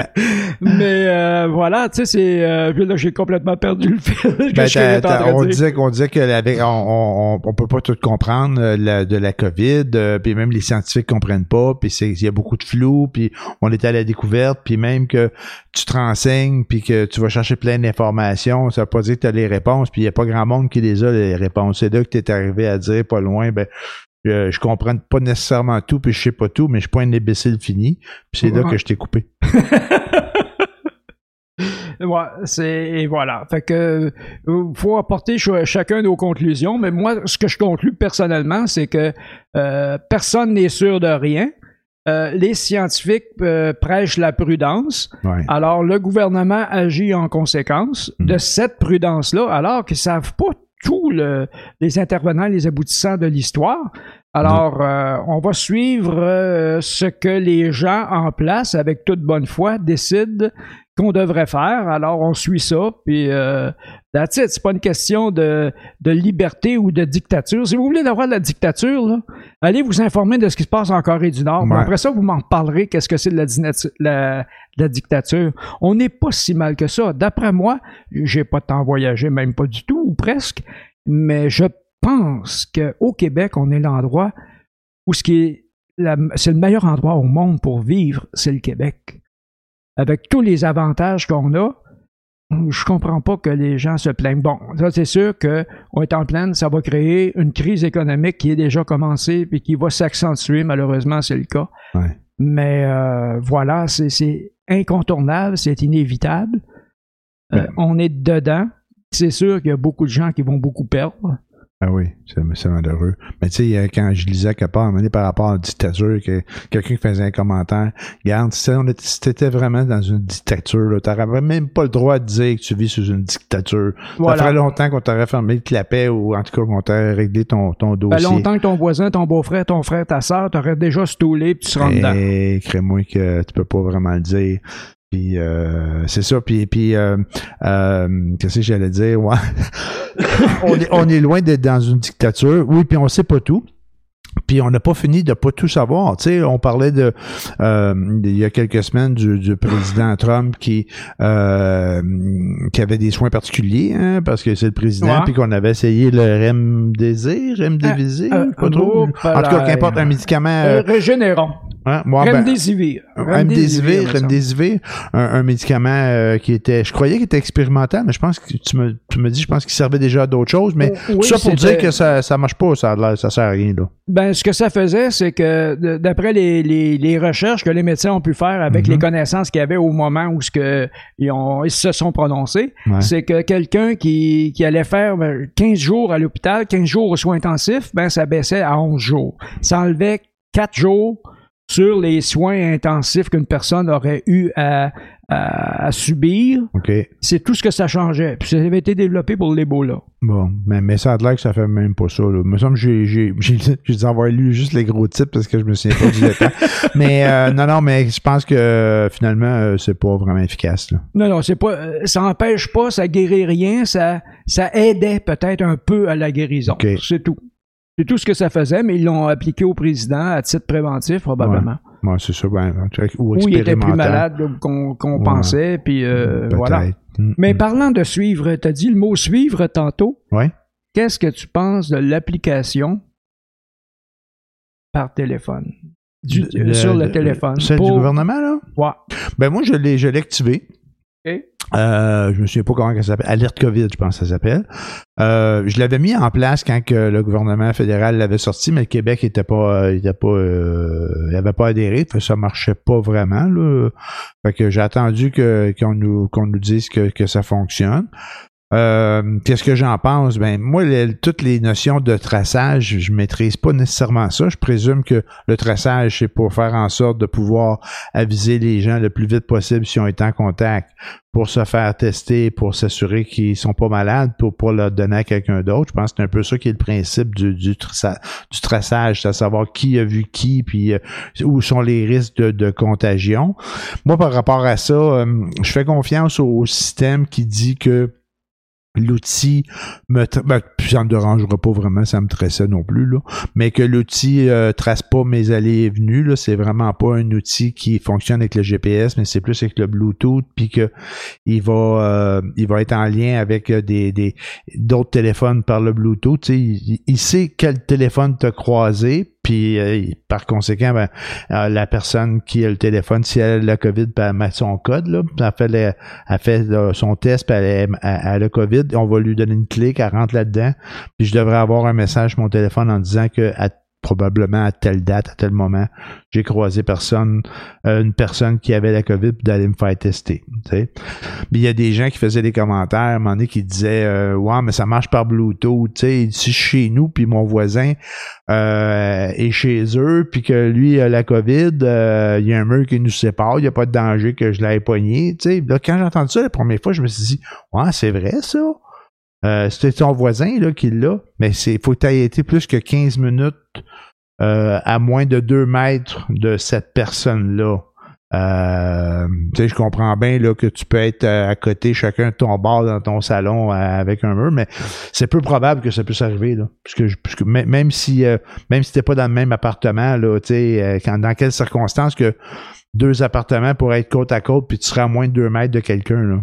*laughs* mais euh, voilà, tu sais, c'est... euh, là, j'ai complètement perdu le fil. *laughs* que Ben, je train on disait qu'on disait que avec, on, on, on- peut pas tout comprendre euh, la- de la COVID, euh, puis même les scientifiques comprennent pas, puis c'est il y a beaucoup de flou, puis on est à la découverte, puis même que tu te renseignes, puis que tu vas chercher plein d'informations, ça veut pas dire que tu as les réponses, puis il y a pas grand monde qui les a les réponses. C'est là que tu es arrivé à dire pas loin, ben je, je comprends pas nécessairement tout, puis je sais pas tout, mais je suis pas un imbécile fini, puis c'est là que je t'ai coupé. *laughs* Ouais, c'est et voilà. Fait que euh, faut apporter ch- chacun nos conclusions, mais moi, ce que je conclus personnellement, c'est que euh, personne n'est sûr de rien. Euh, les scientifiques euh, prêchent la prudence. Ouais. Alors, le gouvernement agit en conséquence Mm. de cette prudence-là, alors qu'ils savent pas tous le- les intervenants, les aboutissants de l'histoire. Alors, euh, on va suivre euh, ce que les gens en place, avec toute bonne foi, décident qu'on devrait faire. Alors, on suit ça, puis euh, that's it. C'est pas une question de, de liberté ou de dictature. Si vous voulez avoir de la dictature, là, allez vous informer de ce qui se passe en Corée du Nord. Ouais. Après ça, vous m'en parlerez qu'est-ce que c'est de la, la- la dictature. On n'est pas si mal que ça. D'après moi, j'ai pas de temps voyager, même pas du tout, ou presque, mais je pense qu'au Québec, on est l'endroit où ce qui est la- c'est le meilleur endroit au monde pour vivre, c'est le Québec. Avec tous les avantages qu'on a, je comprends pas que les gens se plaignent. Bon, ça c'est sûr qu'on est en pleine, ça va créer une crise économique qui est déjà commencée et qui va s'accentuer, malheureusement, c'est le cas. Ouais. Mais euh, voilà, c'est- c'est incontournable, c'est inévitable. Euh, Ouais. on est dedans. C'est sûr qu'il y a beaucoup de gens qui vont beaucoup perdre. Ah oui, c'est malheureux. Mais tu sais, euh, quand je lisais quelque part, donné, par rapport à la dictature, que quelqu'un qui faisait un commentaire, regarde, si t'étais vraiment dans une dictature, t'aurais même pas le droit de dire que tu vis sous une dictature. Ça Voilà. ferait longtemps qu'on t'aurait fermé le clapet ou en tout cas qu'on t'aurait réglé ton, ton Ça dossier. fait longtemps que ton voisin, ton beau-frère, ton frère, ta soeur, t'aurais déjà stoulé puis tu rentres dedans. Et crée-moi que tu peux pas vraiment le dire. Puis euh, c'est ça. Puis, puis euh, euh, qu'est-ce que j'allais dire? Ouais. *laughs* on, est, on est loin d'être dans une dictature. Oui, puis on sait pas tout. Puis on n'a pas fini de pas tout savoir. Tu sais, on parlait de euh, il y a quelques semaines du, du président Trump qui euh, qui avait des soins particuliers, hein, parce que c'est le président, Ouais. puis qu'on avait essayé le Remdesivir, Remdesivir, pas trop. En tout cas, qu'importe un médicament. Euh, euh, hein, moi, ben, Remdesivir. Remdesivir, un, un médicament euh, qui était, je croyais qu'il était expérimental, mais je pense que tu me, tu me dis, je pense qu'il servait déjà à d'autres choses, mais Oh, Oui, tout ça pour dire que ça, ça marche pas, ça, ça sert à rien, là. Ben, ce que ça faisait, c'est que d'après les, les, les recherches que les médecins ont pu faire avec Mhm. les connaissances qu'il y avait au moment où ce que ils, ont, ils se sont prononcés, Ouais. c'est que quelqu'un qui, qui allait faire ben, 15 jours à l'hôpital, 15 jours aux soins intensifs, ben ça baissait à 11 jours. Ça enlevait 4 jours sur les soins intensifs qu'une personne aurait eu à, à, à subir. C'est tout ce que ça changeait. Puis ça avait été développé pour l'Ebola. Bon, mais, mais ça a l'air que ça fait même pas ça, là. Il me semble que j'ai, j'ai, *laughs* j'ai, j'ai dû avoir lu juste les gros titres parce que je me souviens pas du détail. *laughs* Mais, euh, non, non, mais je pense que, euh, finalement, euh, c'est pas vraiment efficace, là. Non, non, c'est pas. euh, Ça empêche pas, ça guérit rien, ça, ça aidait peut-être un peu à la guérison. C'est tout. C'est tout ce que ça faisait, mais ils l'ont appliqué au président à titre préventif, probablement. Bon, c'est ça, ben, en tout cas, ou Ou il était plus malade qu'on Ouais. pensait, puis euh, voilà. Mm, Mais mm. parlant de suivre, t'as dit le mot suivre tantôt. Ouais. Qu'est-ce que tu penses de l'application par téléphone? Du- Le- sur le le- téléphone. Celle du Pour- gouvernement, là? Ouais. Ben, moi, je l'ai, je l'ai activé. OK. Euh, je me souviens pas comment elle s'appelle. Alerte COVID, je pense que ça s'appelle. Euh, je l'avais mis en place quand que le gouvernement fédéral l'avait sorti, mais le Québec était pas, euh, était pas, euh, il pas adhéré. Fait ça marchait pas vraiment. J'ai attendu qu'on nous nous dise que, que ça fonctionne. Euh, Qu'est-ce que j'en pense? Ben moi, toutes les notions de traçage, je maîtrise pas nécessairement ça. Je présume que le traçage, c'est pour faire en sorte de pouvoir aviser les gens le plus vite possible s'ils ont été en contact pour se faire tester, pour s'assurer qu'ils sont pas malades, pour pas le donner à quelqu'un d'autre. Je pense que c'est un peu ça qui est le principe du, du, du traçage, c'est à savoir qui a vu qui, puis euh, où sont les risques de, de contagion. Moi, par rapport à ça, euh, je fais confiance au système qui dit que l'outil me ben, ça me dérangera pas vraiment, ça me tressait non plus là, mais que l'outil euh, trace pas mes allées et venues là, c'est vraiment pas un outil qui fonctionne avec le GPS, mais c'est plus avec le Bluetooth puis que il va euh, il va être en lien avec euh, des des d'autres téléphones par le Bluetooth, il, il sait quel téléphone t'as croisé puis euh, par conséquent ben, euh, la personne qui a le téléphone si elle a la COVID ben, elle met son code là, elle fait le- elle fait euh, son test, puis elle, elle, elle a le COVID, on va lui donner une clé, qu'elle rentre là-dedans, puis je devrais avoir un message sur mon téléphone en disant que probablement à telle date, à tel moment, j'ai croisé personne, euh, une personne qui avait la COVID, puis d'aller me faire tester. Mais il y a des gens qui faisaient des commentaires, à un moment donné, qui disaient euh, mais ça marche par Bluetooth, si je suis chez nous, puis mon voisin euh, est chez eux, puis que lui a la COVID, euh, il y a un mur qui nous sépare, il n'y a pas de danger que je l'aille pogné. Quand j'ai entendu ça la première fois, je me suis dit, ouais, c'est vrai ça. Euh, C'était ton voisin là, qui l'a, mais c'est faut été plus que 15 minutes euh, à moins de 2 mètres de cette personne-là. Euh, je comprends bien là, que tu peux être euh, à côté chacun de ton bar dans ton salon euh, avec un mur, mais c'est peu probable que ça puisse arriver là, même si même si t'es pas dans le même appartement là, tu sais, dans quelles circonstances que deux appartements pourraient être côte à côte puis tu seras à moins de deux mètres de quelqu'un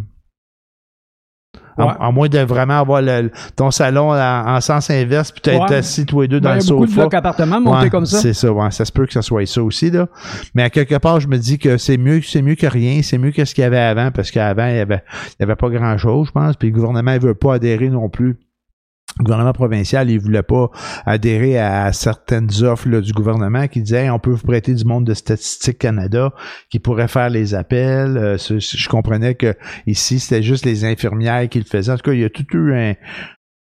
Ouais. à moins de vraiment avoir le- ton salon en, en sens inverse, puis Ouais. assis tous les deux dans Ben, le il y a beaucoup de sofa. blocs appartements montés Ouais, comme ça. C'est ça, ouais, ça se peut que ça soit ça aussi, là. Mais à quelque part, je me dis que c'est mieux, c'est mieux que rien, c'est mieux que ce qu'il y avait avant, parce qu'avant, il y avait, il y avait pas grand chose, je pense, puis le gouvernement, il veut pas adhérer non plus. Le gouvernement provincial, il voulait pas adhérer à certaines offres là, du gouvernement qui disaient on peut vous prêter du monde de Statistique Canada qui pourrait faire les appels. Euh, je comprenais que ici, c'était juste les infirmières qui le faisaient. En tout cas, il y a tout eu un,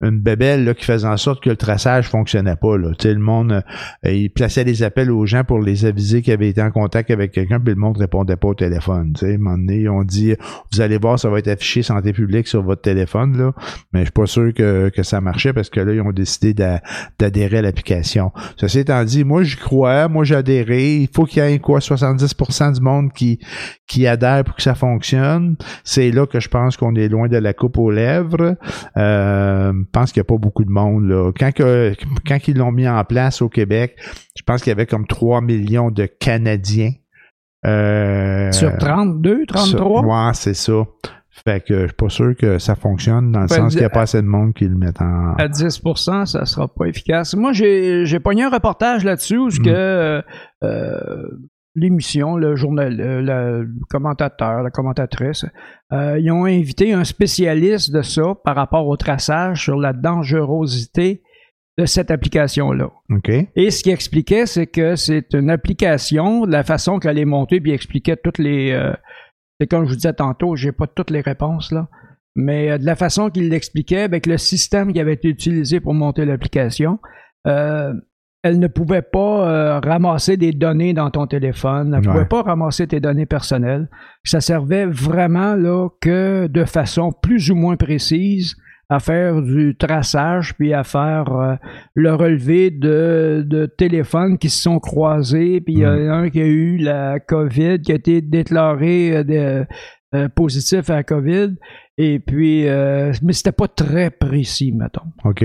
une bébelle là, qui faisait en sorte que le traçage fonctionnait pas. Là. Le monde, euh, il plaçait des appels aux gens pour les aviser qu'ils avaient été en contact avec quelqu'un, puis le monde répondait pas au téléphone. À un moment donné, on dit Vous allez voir, ça va être affiché santé publique sur votre téléphone, là. Mais je suis pas sûr que, que ça marchait parce que là, ils ont décidé d'a- d'adhérer à l'application. Ceci étant dit, moi j'y crois, moi j'ai adhéré. Il faut qu'il y ait quoi 70% du monde qui, qui adhère pour que ça fonctionne. C'est là que je pense qu'on est loin de la coupe aux lèvres. Euh, pense qu'il n'y a pas beaucoup de monde. Là. Quand, que, quand ils l'ont mis en place au Québec, je pense qu'il y avait comme 3 millions de Canadiens. Euh, Sur 32, 33? sur- ouais, c'est ça. Fait que je suis pas sûr que ça fonctionne dans le sens qu'il n'y a pas assez de monde qui le mettent en. À 10% ça sera pas efficace. Moi, j'ai pogné un reportage là-dessus où Mm. que euh, euh, l'émission, le journal, euh, le, commentateur, la commentatrice, euh, ils ont invité un spécialiste de ça par rapport au traçage sur la dangerosité de cette application-là. OK. Et ce qu'il expliquait, c'est que c'est une application, de la façon qu'elle est montée, puis il expliquait toutes les. euh, c'est comme je vous disais tantôt, j'ai pas toutes les réponses là. Mais euh, de la façon qu'il l'expliquait, avec le système qui avait été utilisé pour monter l'application, euh, elle ne pouvait pas euh, ramasser des données dans ton téléphone, elle ne Ouais. pouvait pas ramasser tes données personnelles. Ça servait vraiment là que de façon plus ou moins précise à faire du traçage puis à faire euh, le relevé de, de téléphones qui se sont croisés puis il y en a un qui a eu la COVID qui a été déclaré euh, de- euh, positif à la COVID et puis mais c'était pas très précis mettons OK.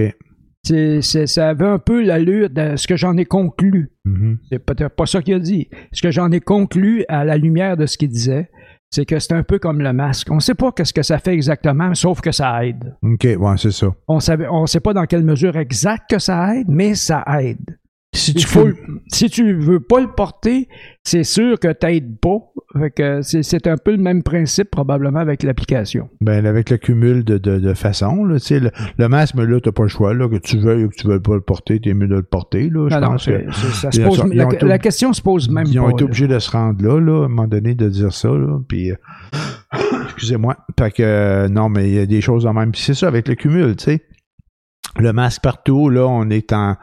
C'est, c'est- ça avait un peu l'allure de ce que j'en ai conclu Mhm. c'est peut-être pas ça qu'il a dit. Ce que j'en ai conclu à la lumière de ce qu'il disait, c'est que c'est un peu comme le masque. On ne sait pas qu'est-ce que ça fait exactement, sauf que ça aide. OK, ouais, c'est ça. On ne on sait pas dans quelle mesure exacte que ça aide, mais ça aide. Si tu faut si tu veux pas le porter, c'est sûr que t'aides pas. Fait que c'est, un peu le même principe probablement avec l'application. Ben, avec le cumul de, de, de façons, là, le, le masque, mais là, t'as pas le choix, là, que tu veuilles ou que tu veuilles pas le porter, t'es mieux de le porter, là, je Non, non, pense c'est- que. c'est- ça se ils pose- ont- ils la, ont été- la question se pose même Ils ont pas. été là. obligés de se rendre là, là, à un moment donné, de dire ça, là, puis... euh, *coughs* Excusez-moi. Fait que, euh, non, mais il y a des choses en même. C'est ça, avec le cumul, tu sais. Le masque partout, là, on est en...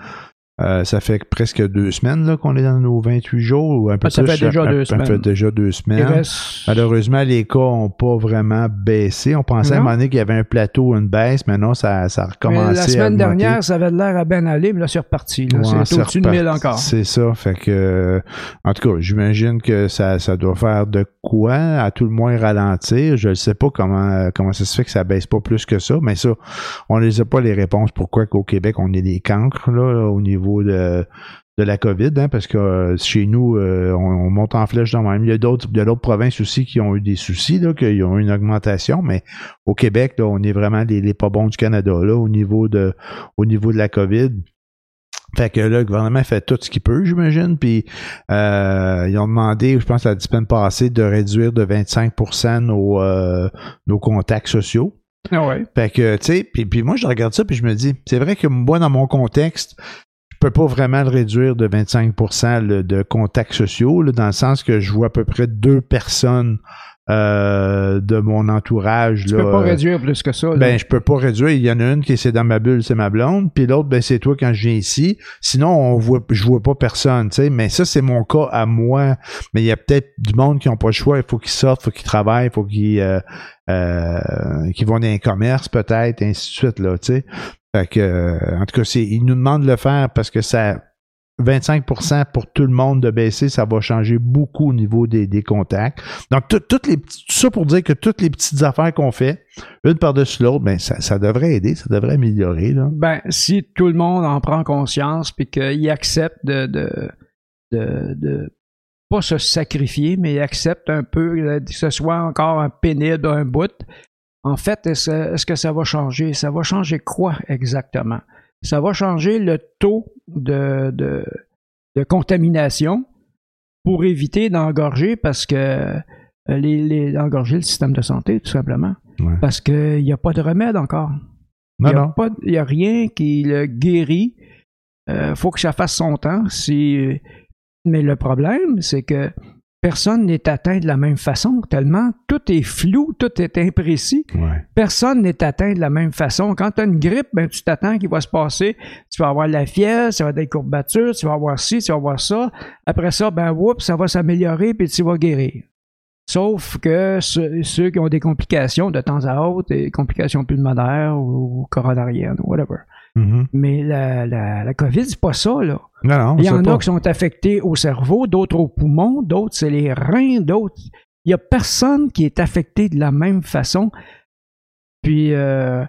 euh, ça fait presque deux semaines là, qu'on est dans nos 28 jours ou un peu Ah, ça plus. fait déjà deux Ça fait semaines. déjà deux semaines. reste- Malheureusement, les cas n'ont pas vraiment baissé. On pensait à un moment donné qu'il y avait un plateau, une baisse, mais non, ça, ça a Mais la semaine dernière, ça avait l'air à bien aller, mais là, c'est reparti. Ouais, c'est au-dessus de reparti. 1000 encore. C'est ça. Fait que, en tout cas, j'imagine que ça, ça doit faire de quoi, à tout le moins ralentir. Je ne sais pas comment, comment ça se fait que ça baisse pas plus que ça, mais ça, on les a pas les réponses. Pourquoi qu'au Québec, on est des cancres, là, au niveau de, de la COVID, hein, parce que euh, chez nous, euh, on, on monte en flèche dans même. Il y a d'autres, il y a d'autres provinces aussi qui ont eu des soucis, là, qui ont eu une augmentation, mais au Québec, là, on est vraiment les, les pas bons du Canada, là, au niveau de, au niveau de la COVID. Fait que là, le gouvernement fait tout ce qu'il peut, j'imagine. Puis euh, ils ont demandé, je pense, la semaine passée, de réduire de 25 nos, nos contacts sociaux. Ah ouais. Fait que, tu sais, puis, puis moi, je regarde ça, puis je me dis, c'est vrai que moi, dans mon contexte, peux pas vraiment le réduire de 25 le- de contacts sociaux, là, dans le sens que je vois à peu près deux personnes euh, de mon entourage. Tu là, peux pas réduire plus que ça. là. ben, je peux pas réduire. Il y en a une qui c'est dans ma bulle, c'est ma blonde, puis l'autre, ben, c'est toi quand je viens ici. Sinon, on voit, je vois pas personne, tu sais. Mais ça, c'est mon cas à moi. Mais il y a peut-être du monde qui ont pas le choix. Il faut qu'ils sortent, il faut qu'ils travaillent, il faut qu'ils, euh, euh, qu'ils vont dans un commerce, peut-être, ainsi de suite, là, tu sais. Fait que, euh, en tout cas, c'est, ils nous demandent de le faire parce que ça, 25% pour tout le monde de baisser, ça va changer beaucoup au niveau des, contacts. Donc, tout, toutes les, tout ça pour dire que toutes les petites affaires qu'on fait, une par-dessus l'autre, ben, ça, devrait aider, ça devrait améliorer, là. Ben, si tout le monde en prend conscience puis qu'il accepte de, de, de, de pas se sacrifier, mais il accepte un peu euh, que ce soit encore un pénible, un bout, En fait, est-ce que ça va changer? Ça va changer quoi exactement? Ça va changer le taux de, de, de contamination pour éviter d'engorger parce que euh, les, les- d'engorger le système de santé, tout simplement. Ouais. Parce qu'il n'y a pas de remède encore. Il n'y a, rien qui le guérit. Il faut que ça fasse son temps. Si... Mais le problème, c'est que personne n'est atteint de la même façon, tellement tout est flou, tout est imprécis. Ouais. Personne n'est atteint de la même façon. Quand tu as une grippe, ben, tu t'attends qu'il va se passer. Tu vas avoir de la fièvre, ça va être des courbatures, tu vas avoir ci, tu vas avoir ça. Après ça, ben, whoop, ça va s'améliorer puis tu vas guérir. Sauf que ceux, ceux qui ont des complications de temps à autre, des complications pulmonaires ou coronariennes, whatever. Mhm. Mais la, la, la COVID, c'est pas ça, là. Non, non, Il y en pas. a qui sont affectés au cerveau, d'autres aux poumons, d'autres c'est les reins, d'autres. Il n'y a personne qui est affecté de la même façon. Puis, euh,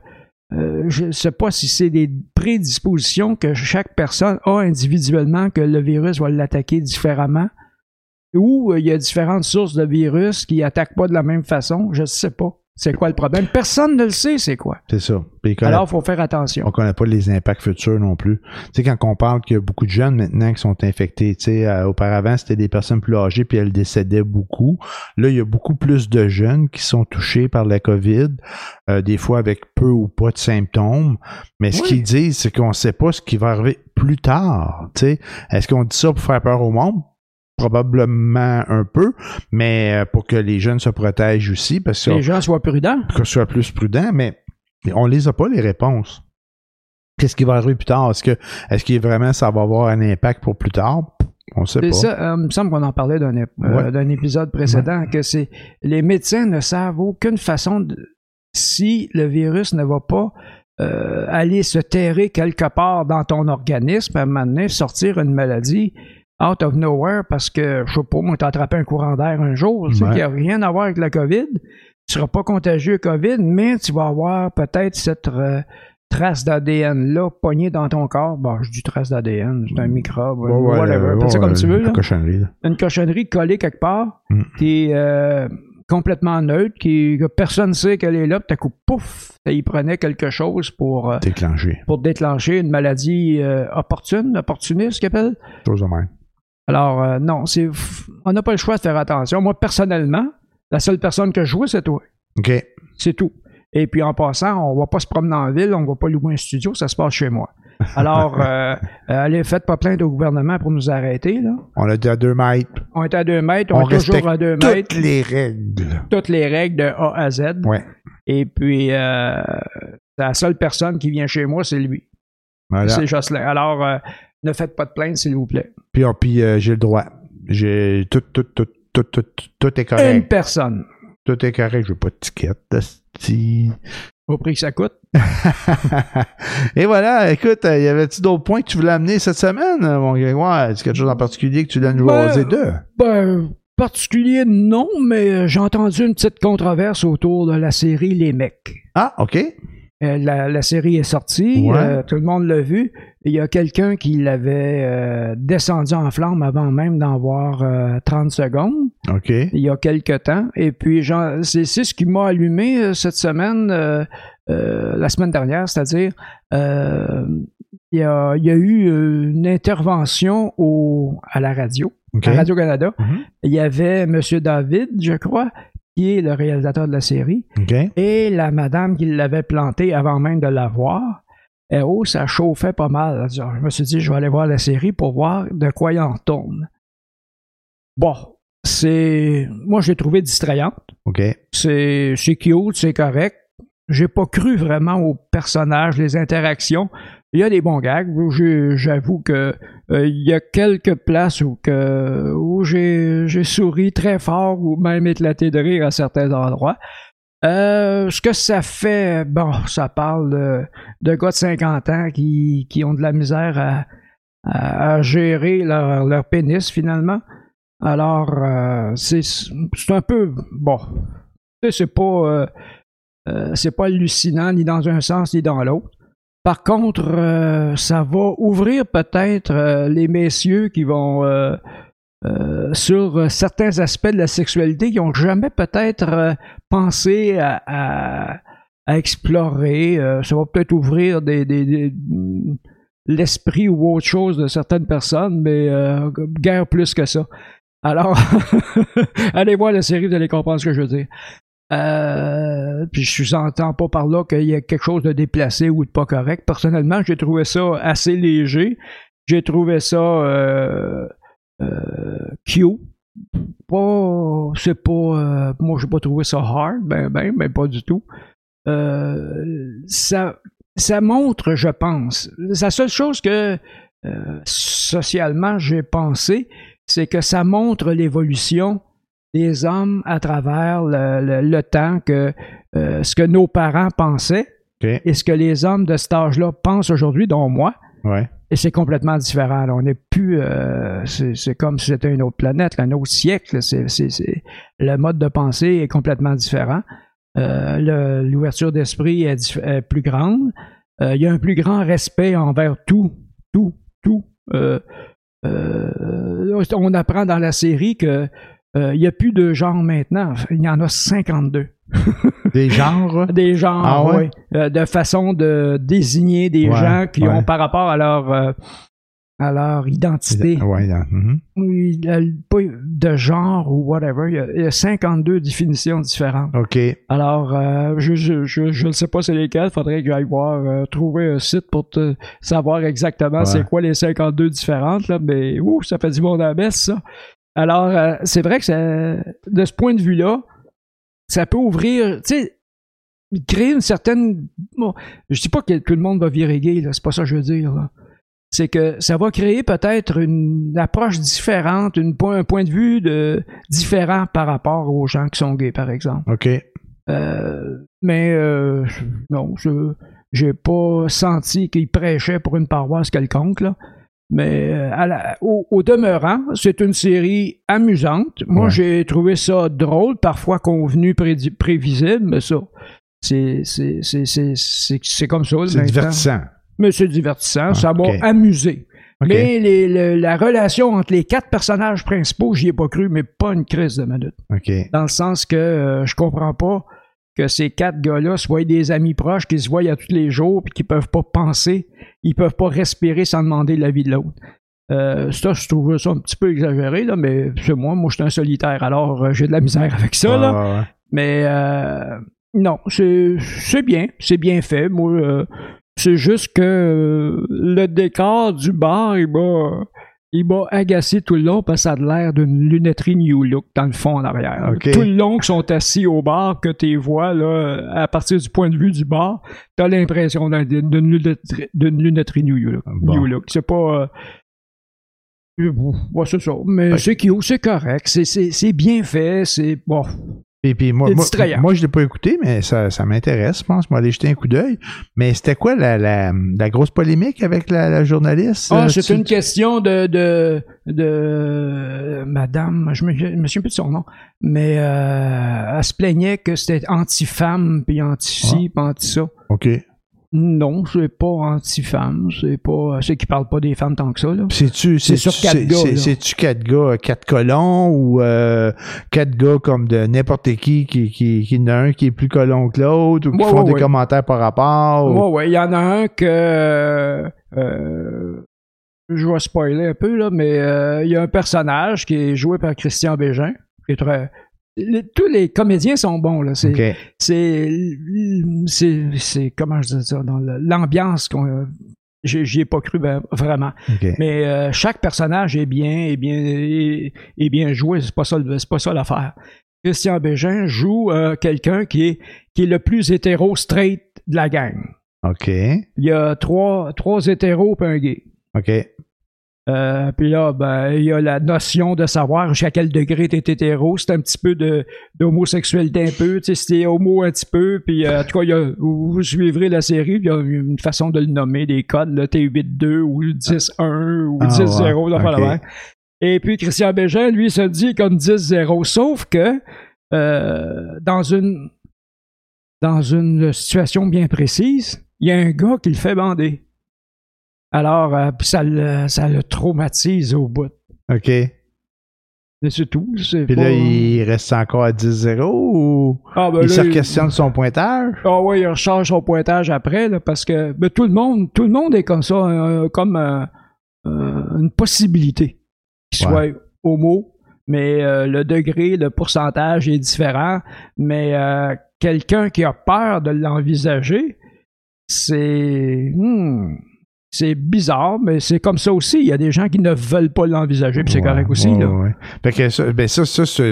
euh, je ne sais pas si c'est des prédispositions que chaque personne a individuellement que le virus va l'attaquer différemment. Ou euh, il y a différentes sources de virus qui attaquent pas de la même façon. Je ne sais pas. C'est quoi le problème? Personne ne le sait, c'est quoi. C'est ça. Alors, il faut faire attention. On connaît pas les impacts futurs non plus. Tu sais, quand on parle qu'il y a beaucoup de jeunes maintenant qui sont infectés, tu sais, euh, auparavant, c'était des personnes plus âgées puis elles décédaient beaucoup. Là, il y a beaucoup plus de jeunes qui sont touchés par la COVID, euh, des fois avec peu ou pas de symptômes. Mais ce Oui. qu'ils disent, c'est qu'on sait pas ce qui va arriver plus tard. Tu sais, est-ce qu'on dit ça pour faire peur au monde? Probablement un peu, mais euh, pour que les jeunes se protègent aussi, parce que Les gens soient prudents. que ce soit plus prudent, mais on les a pas les réponses. Qu'est-ce qui va arriver plus tard? Est-ce que est-ce que vraiment ça va avoir un impact pour plus tard? On sait pas. ça, euh, il me semble qu'on en parlait d'un ép- euh, Ouais. épisode précédent, que c'est les médecins ne savent aucune façon de, si le virus ne va pas euh, aller se terrer quelque part dans ton organisme, à un moment donné, sortir une maladie out of nowhere parce que, je sais pas, moi, t'as attrapé un courant d'air un jour, tu sais, Ouais. qui a rien à voir avec la COVID. Tu seras pas contagieux COVID, mais tu vas avoir peut-être cette euh, trace d'ADN-là pognée dans ton corps. Bon, je dis trace d'ADN, c'est un microbe, Ouais, ouais, whatever. Appelle ça comme tu veux. la là cochonnerie, là. une cochonnerie collée quelque part, Mm. qui est euh, complètement neutre, qui, que personne ne sait qu'elle est là, puis t'as coup, pouf, y prenait quelque chose pour, euh, Déclenché. pour déclencher une maladie euh, opportune, opportuniste, qu'ils appellent. Chose de même. Alors, euh, non, c'est, on n'a pas le choix de faire attention. Moi, personnellement, la seule personne que je vois, c'est toi. OK. C'est tout. Et puis, en passant, on va pas se promener en ville, on va pas louer un studio, ça se passe chez moi. Alors, *laughs* euh, euh, allez, faites pas plainte au gouvernement pour nous arrêter, là. On a dit à deux mètres. On est à deux mètres, on, On est toujours à deux mètres. Toutes les règles. toutes les règles de A à Z. Ouais. Et puis, euh, la seule personne qui vient chez moi, c'est lui. Voilà. C'est Jocelyn. Alors, euh, ne faites pas de plainte, s'il vous plaît. Puis, oh, puis euh, j'ai le droit. J'ai tout, tout, tout, tout, tout, tout est Une correct. personne. Tout est correct. Je veux pas de ticket. Au prix que ça coûte. *laughs* Et voilà, écoute, euh, y avait-tu d'autres points que tu voulais amener cette semaine, euh, mon Grégoire? Est-ce quelque chose en particulier que tu voulais nous Ben, jaser de? Ben, particulier, non, mais j'ai entendu une petite controverse autour de la série Les Mecs. Ah, OK. Euh, la, la série est sortie, Ouais. euh, tout le monde l'a vu. Il y a quelqu'un qui l'avait euh, descendu en flamme avant même d'en voir euh, 30 secondes. OK. il y a quelque temps. Et puis, c'est ce qui m'a allumé cette semaine, la semaine dernière, c'est-à-dire, il, y a, il y a eu une intervention au, à la radio, à Radio-Canada. Mhm. Il y avait M. David, je crois, qui est le réalisateur de la série, et la madame qui l'avait planté avant même de la voir. Et oh, ça chauffait pas mal. Je me suis dit, je vais aller voir la série pour voir de quoi il en tourne. Bon, c'est. Moi, je l'ai trouvé distrayante. OK. C'est cute, c'est correct. J'ai pas cru vraiment aux personnages, les interactions. Il y a des bons gags. J'avoue que il y a quelques places où, que, où j'ai souri très fort ou même éclaté de rire à certains endroits. Euh, ce que ça fait, bon, ça parle de, de gars de 50 ans qui, qui ont de la misère à, à, gérer leur, leur pénis finalement. Alors, euh, c'est un peu, bon, c'est pas, euh, euh, c'est pas hallucinant ni dans un sens ni dans l'autre. Par contre, euh, ça va ouvrir peut-être euh, les messieurs qui vont euh, sur certains aspects de la sexualité qu'ils n'ont jamais peut-être pensé à, explorer. ça va peut-être ouvrir des, l'esprit ou autre chose de certaines personnes, mais guère plus que ça. Alors, *laughs* allez voir la série, vous allez comprendre ce que je veux dire. Euh, puis je pas par là qu'il y a quelque chose de déplacé ou de pas correct. Personnellement, j'ai trouvé ça assez léger. J'ai trouvé ça euh, euh, cute. Pas, c'est pas, euh, moi j'ai pas trouvé ça hard, ben ben, mais pas du tout. Euh, ça, ça montre, je pense. La seule chose que socialement j'ai pensé, c'est que ça montre l'évolution des hommes à travers le, temps que euh, ce que nos parents pensaient et ce que les hommes de cet âge-là pensent aujourd'hui, dont moi. Et c'est complètement différent. On n'est plus. Euh, c'est comme si c'était une autre planète, un autre siècle. le mode de pensée est complètement différent. Euh, l'ouverture d'esprit est, plus grande. il y a un plus grand respect envers tout, tout, tout. on apprend dans la série que euh, il n'y a plus de genre maintenant. Il y en a 52. *laughs* des genres? Des genres, ah oui. Euh, de façon de désigner des gens qui ont par rapport à leur, euh, à leur identité. Oui, mm-hmm. pas de genre ou whatever. Il y, a, 52 définitions différentes. OK. Alors, je ne je, sais pas c'est lesquelles. Il faudrait que j'aille voir, trouver un site pour te savoir exactement c'est quoi les 52 différentes. Là. Mais, ouh, ça fait du monde à la baisse, ça. Alors, euh, c'est vrai que de ce point de vue-là, ça peut ouvrir, tu sais, créer une certaine. Bon, je dis pas que tout le monde va virer gay, c'est pas ça que je veux dire. C'est que ça va créer peut-être une approche différente, une, un point de vue de, différent par rapport aux gens qui sont gays, par exemple. OK. Euh, mais euh, non, je j'ai pas senti qu'il prêchait pour une paroisse quelconque. Là. Mais euh, au, demeurant, c'est une série amusante. Moi, j'ai trouvé ça drôle, parfois convenu, prévisible, mais ça, c'est, comme ça. C'est divertissant. Mais c'est divertissant, ça m'a amusé. Mais la relation entre les quatre personnages principaux, j'y ai pas cru, mais pas une crise de minute. Dans le sens que euh, je comprends pas que ces quatre gars-là soient des amis proches qui se voient à tous les jours puis qui peuvent pas penser, ils peuvent pas respirer sans demander l'avis de l'autre. Euh, ça, je trouve ça un petit peu exagéré, là, mais c'est moi, moi je suis un solitaire, alors euh, j'ai de la misère avec ça. là. Mais euh, non, c'est bien, c'est bien fait. Moi, c'est juste que le décor du bar, il m'a il m'a agacé tout le long parce que ça a l'air d'une lunetterie New Look dans le fond en arrière. Tout le long qu'ils sont assis au bar, que tu vois là, à partir du point de vue du bar, t'as l'impression d'une lunetterie, New Look. New Look. C'est pas. Euh, c'est ça. Mais c'est cute, c'est correct, c'est bien fait, c'est. Bon, et puis moi, moi, je ne l'ai pas écouté, mais ça, ça m'intéresse, je pense. Je vais aller jeter un coup d'œil. Mais c'était quoi la, la, la, grosse polémique avec la, journaliste? Ah, c'est une question de, de, de madame, je me, me souviens plus de son nom, mais euh, elle se plaignait que c'était anti-femme, puis anti-ci, puis anti-ça. OK. Non, c'est pas anti-femme, c'est pas, c'est qui parle pas des femmes tant que ça, là. C'est-tu, c'est sur quatre gars, C'est-tu quatre gars, quatre colons ou euh, quatre gars comme de n'importe qui, qui, qui, qui en a un qui est plus colon que l'autre ou qui font des commentaires par rapport? Ouais, ouais, il y en a un que, euh, je vais spoiler un peu, là, mais euh, il y a un personnage qui est joué par Christian Bégin, qui est très, tous les comédiens sont bons là. C'est c'est comment je dis ça dans l'ambiance qu'on j'y ai pas cru ben, vraiment. Mais euh, chaque personnage est bien est bien est, bien joué. C'est pas ça c'est pas ça l'affaire. Christian Bégin joue euh, quelqu'un qui est qui est le plus hétéro straight de la gang. OK. Il y a trois trois hétéros et un gay. OK. Euh, puis là, ben, il y a la notion de savoir jusqu'à quel degré t'es hétéro. C'est un petit peu de d'homosexualité un peu. Tu sais, c'était homo un petit peu. Puis euh, en tout cas, y a, vous suivrez la série. Il y a une façon de le nommer, des codes, là, T8-2 ou 10-1 ou 10-0. Ah, Et puis Christian Bégin, lui, se dit comme 10-0. Sauf que euh, dans une dans une situation bien précise, il y a un gars qui le fait bander. Alors, euh, ça, le, ça le traumatise au bout. OK. C'est tout. Puis pas- là, il reste encore à 10-0 ou Ah, ben il là, se il- questionne son pointage? Ah oui, il recharge son pointage après, là, parce que ben, tout le monde, tout le monde est comme ça, euh, comme euh, euh, une possibilité qu'il soit homo, mais euh, le degré, le pourcentage est différent. Mais quelqu'un qui a peur de l'envisager, c'est hmm, c'est bizarre, mais c'est comme ça aussi. Il y a des gens qui ne veulent pas l'envisager, puis c'est Ouais, correct aussi. ouais, là. ouais. Fait que ça, ben ça, ça, c'est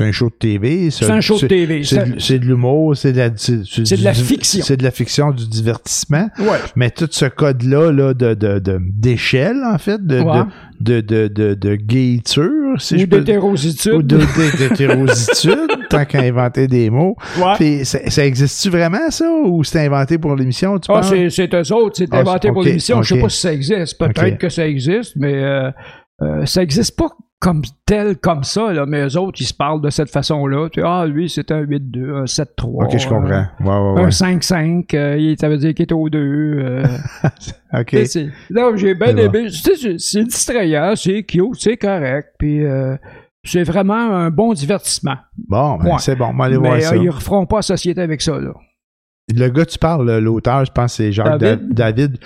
un show de TV. C'est un show de TV. C'est de, l'humour, c'est de la, c'est, C'est de la du- fiction. C'est de la fiction, du divertissement. Mais tout ce code-là, là, de, de, de, d'échelle, en fait, de. De, de, de, de, gayture, si Ou d'hétérositude. Ou de, de- d'hétérositude, *laughs* tant qu'à inventer des mots. Ouais. Puis, ça, ça existe-tu vraiment, ça? Ou c'est inventé pour l'émission, tu Ah, penses? c'est, c'est eux autres, c'est Ah, inventé pour l'émission. Je sais pas si ça existe. Peut-être que ça existe, mais euh, euh, ça existe pas comme tel, comme ça. Là. Mais eux autres, ils se parlent de cette façon-là. Ah, lui, c'est un 8-2, un 7-3. Ok, je comprends. euh, Ouais, ouais, Un ouais. 5-5, euh, ça veut dire qu'il est au 2. euh, *laughs* OK. non, j'ai bien aimé. Sais, c'est- distrayant, c'est cute, c'est correct. Puis euh, c'est vraiment un bon divertissement. Bon, ben, c'est bon. On va aller voir ça. ils referont pas société avec ça. Là. Le gars, tu parles, là, l'auteur, je pense que c'est Jacques Da- David. David.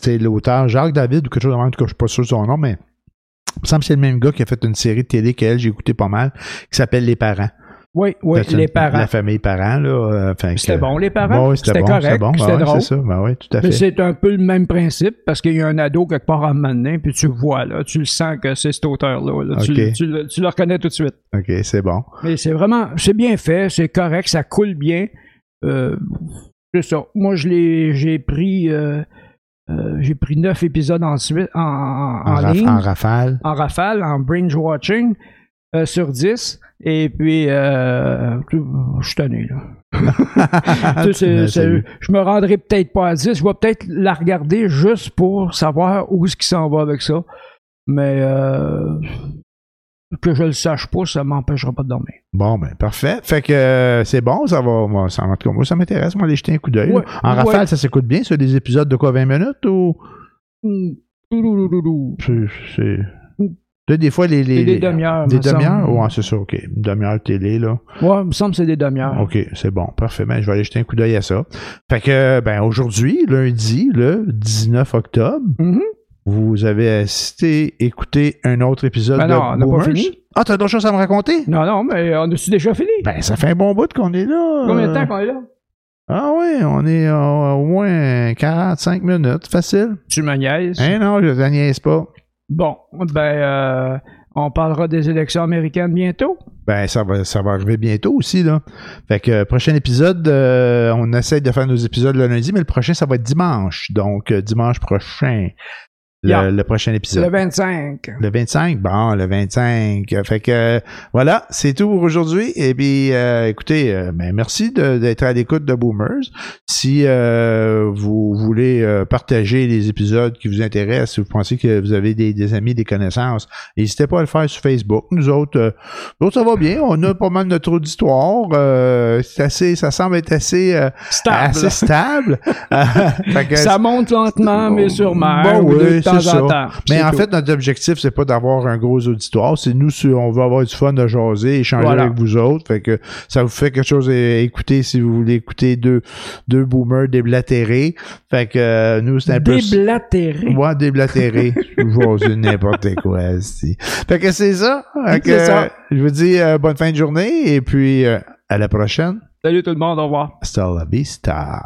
C'est l'auteur Jacques David ou quelque chose de même. En tout cas, je suis pas sûr de son nom, mais me semble que c'est le même gars qui a fait une série de télé qu'elle, j'ai écouté pas mal, qui s'appelle Les Parents. Oui, oui, les une- parents. La famille parents, là. euh, enfin, C'était bon, les parents? Oui, c'était bon, correct, c'était bon. c'était Ben drôle. C'est ça, ben oui, tout à Mais fait. c'est un peu le même principe parce qu'il y a un ado quelque part en maintenant, puis tu vois là, tu le sens que c'est cet auteur-là. là. Tu, tu tu le reconnais tout de suite. OK, c'est bon. Mais c'est vraiment, c'est bien fait, c'est correct, ça coule bien. Euh, c'est ça. Moi, je l'ai, j'ai pris, euh, euh, j'ai pris neuf épisodes ensuite en, en, En, en ligne, en rafale. en rafale, en binge watching euh, sur 10. Et puis, euh, je suis tanné, là. *laughs* Tu sais, c'est- Mais c'est- salut. je me rendrai peut-être pas à 10. Je vais peut-être la regarder juste pour savoir où est-ce qu'il s'en va avec ça. Mais euh, que je le sache pas, ça m'empêchera pas de dormir. Bon, ben, parfait. Fait que euh, c'est bon, ça va. Moi, ça, en tout cas, moi, ça m'intéresse. Moi, aller jeter un coup d'œil. Ouais, en ouais. rafale, ça s'écoute bien, ça, des épisodes de quoi, 20 minutes ou? C'est. Là, des fois, les. les des demi-heures. Des demi-heures? Ouais, c'est ça, OK. Une demi-heure télé, là. Ouais, il me semble que c'est des demi-heures. OK, c'est bon. Parfait. Ben, je vais aller jeter un coup d'œil à ça. Fait que, ben, aujourd'hui, lundi, le 19 octobre, Mhm. Vous avez assisté, écouté un autre épisode Ben de non, on n'a pas Boomers. fini. Ah, t'as d'autres choses à me raconter? Non, non, mais on a-tu déjà fini? Ben, ça fait un bon bout qu'on est là. Combien de temps qu'on est là? Ah oui, on est euh, au moins 45 minutes. Facile. Tu me niaises. Hein, non, je ne niaise pas. Bon, ben, euh, on parlera des élections américaines bientôt. Ben, ça va, ça va arriver bientôt aussi, là. Fait que, euh, prochain épisode, euh, on essaye de faire nos épisodes le lundi, mais le prochain, ça va être dimanche. Donc, dimanche prochain, le, Yeah. le prochain épisode. Le 25. Le 25, bon, le 25. Euh, Fait que euh, voilà, c'est tout pour aujourd'hui. Et puis, euh, écoutez, euh, ben, merci d'être à l'écoute de Boomers. Si euh, vous voulez euh, partager les épisodes qui vous intéressent, si vous pensez que vous avez des, des amis, des connaissances, n'hésitez pas à le faire sur Facebook. Nous autres, euh, nous autres, ça va bien. On a pas mal notre auditoire. Euh, c'est assez, ça semble être assez, euh, Stable. assez stable. *laughs* Fait que- Ça monte lentement, mais sûrement. Bon, oui, temps c'est ça. en temps. Mais en tout. fait, notre objectif, c'est pas d'avoir un gros auditoire. C'est nous, on veut avoir du fun de jaser, échanger Voilà. avec vous autres. Fait que ça vous fait quelque chose à écouter si vous voulez écouter deux, deux boomers déblatérés. Fait que euh, nous, c'est un peu. Déblatéré. Moi, déblatéré. Jaser n'importe quoi. si. Fait que c'est ça. Fait que, ça. euh, Je vous dis euh, bonne fin de journée et puis euh, à la prochaine. Salut tout le monde, au revoir. Hasta la vista.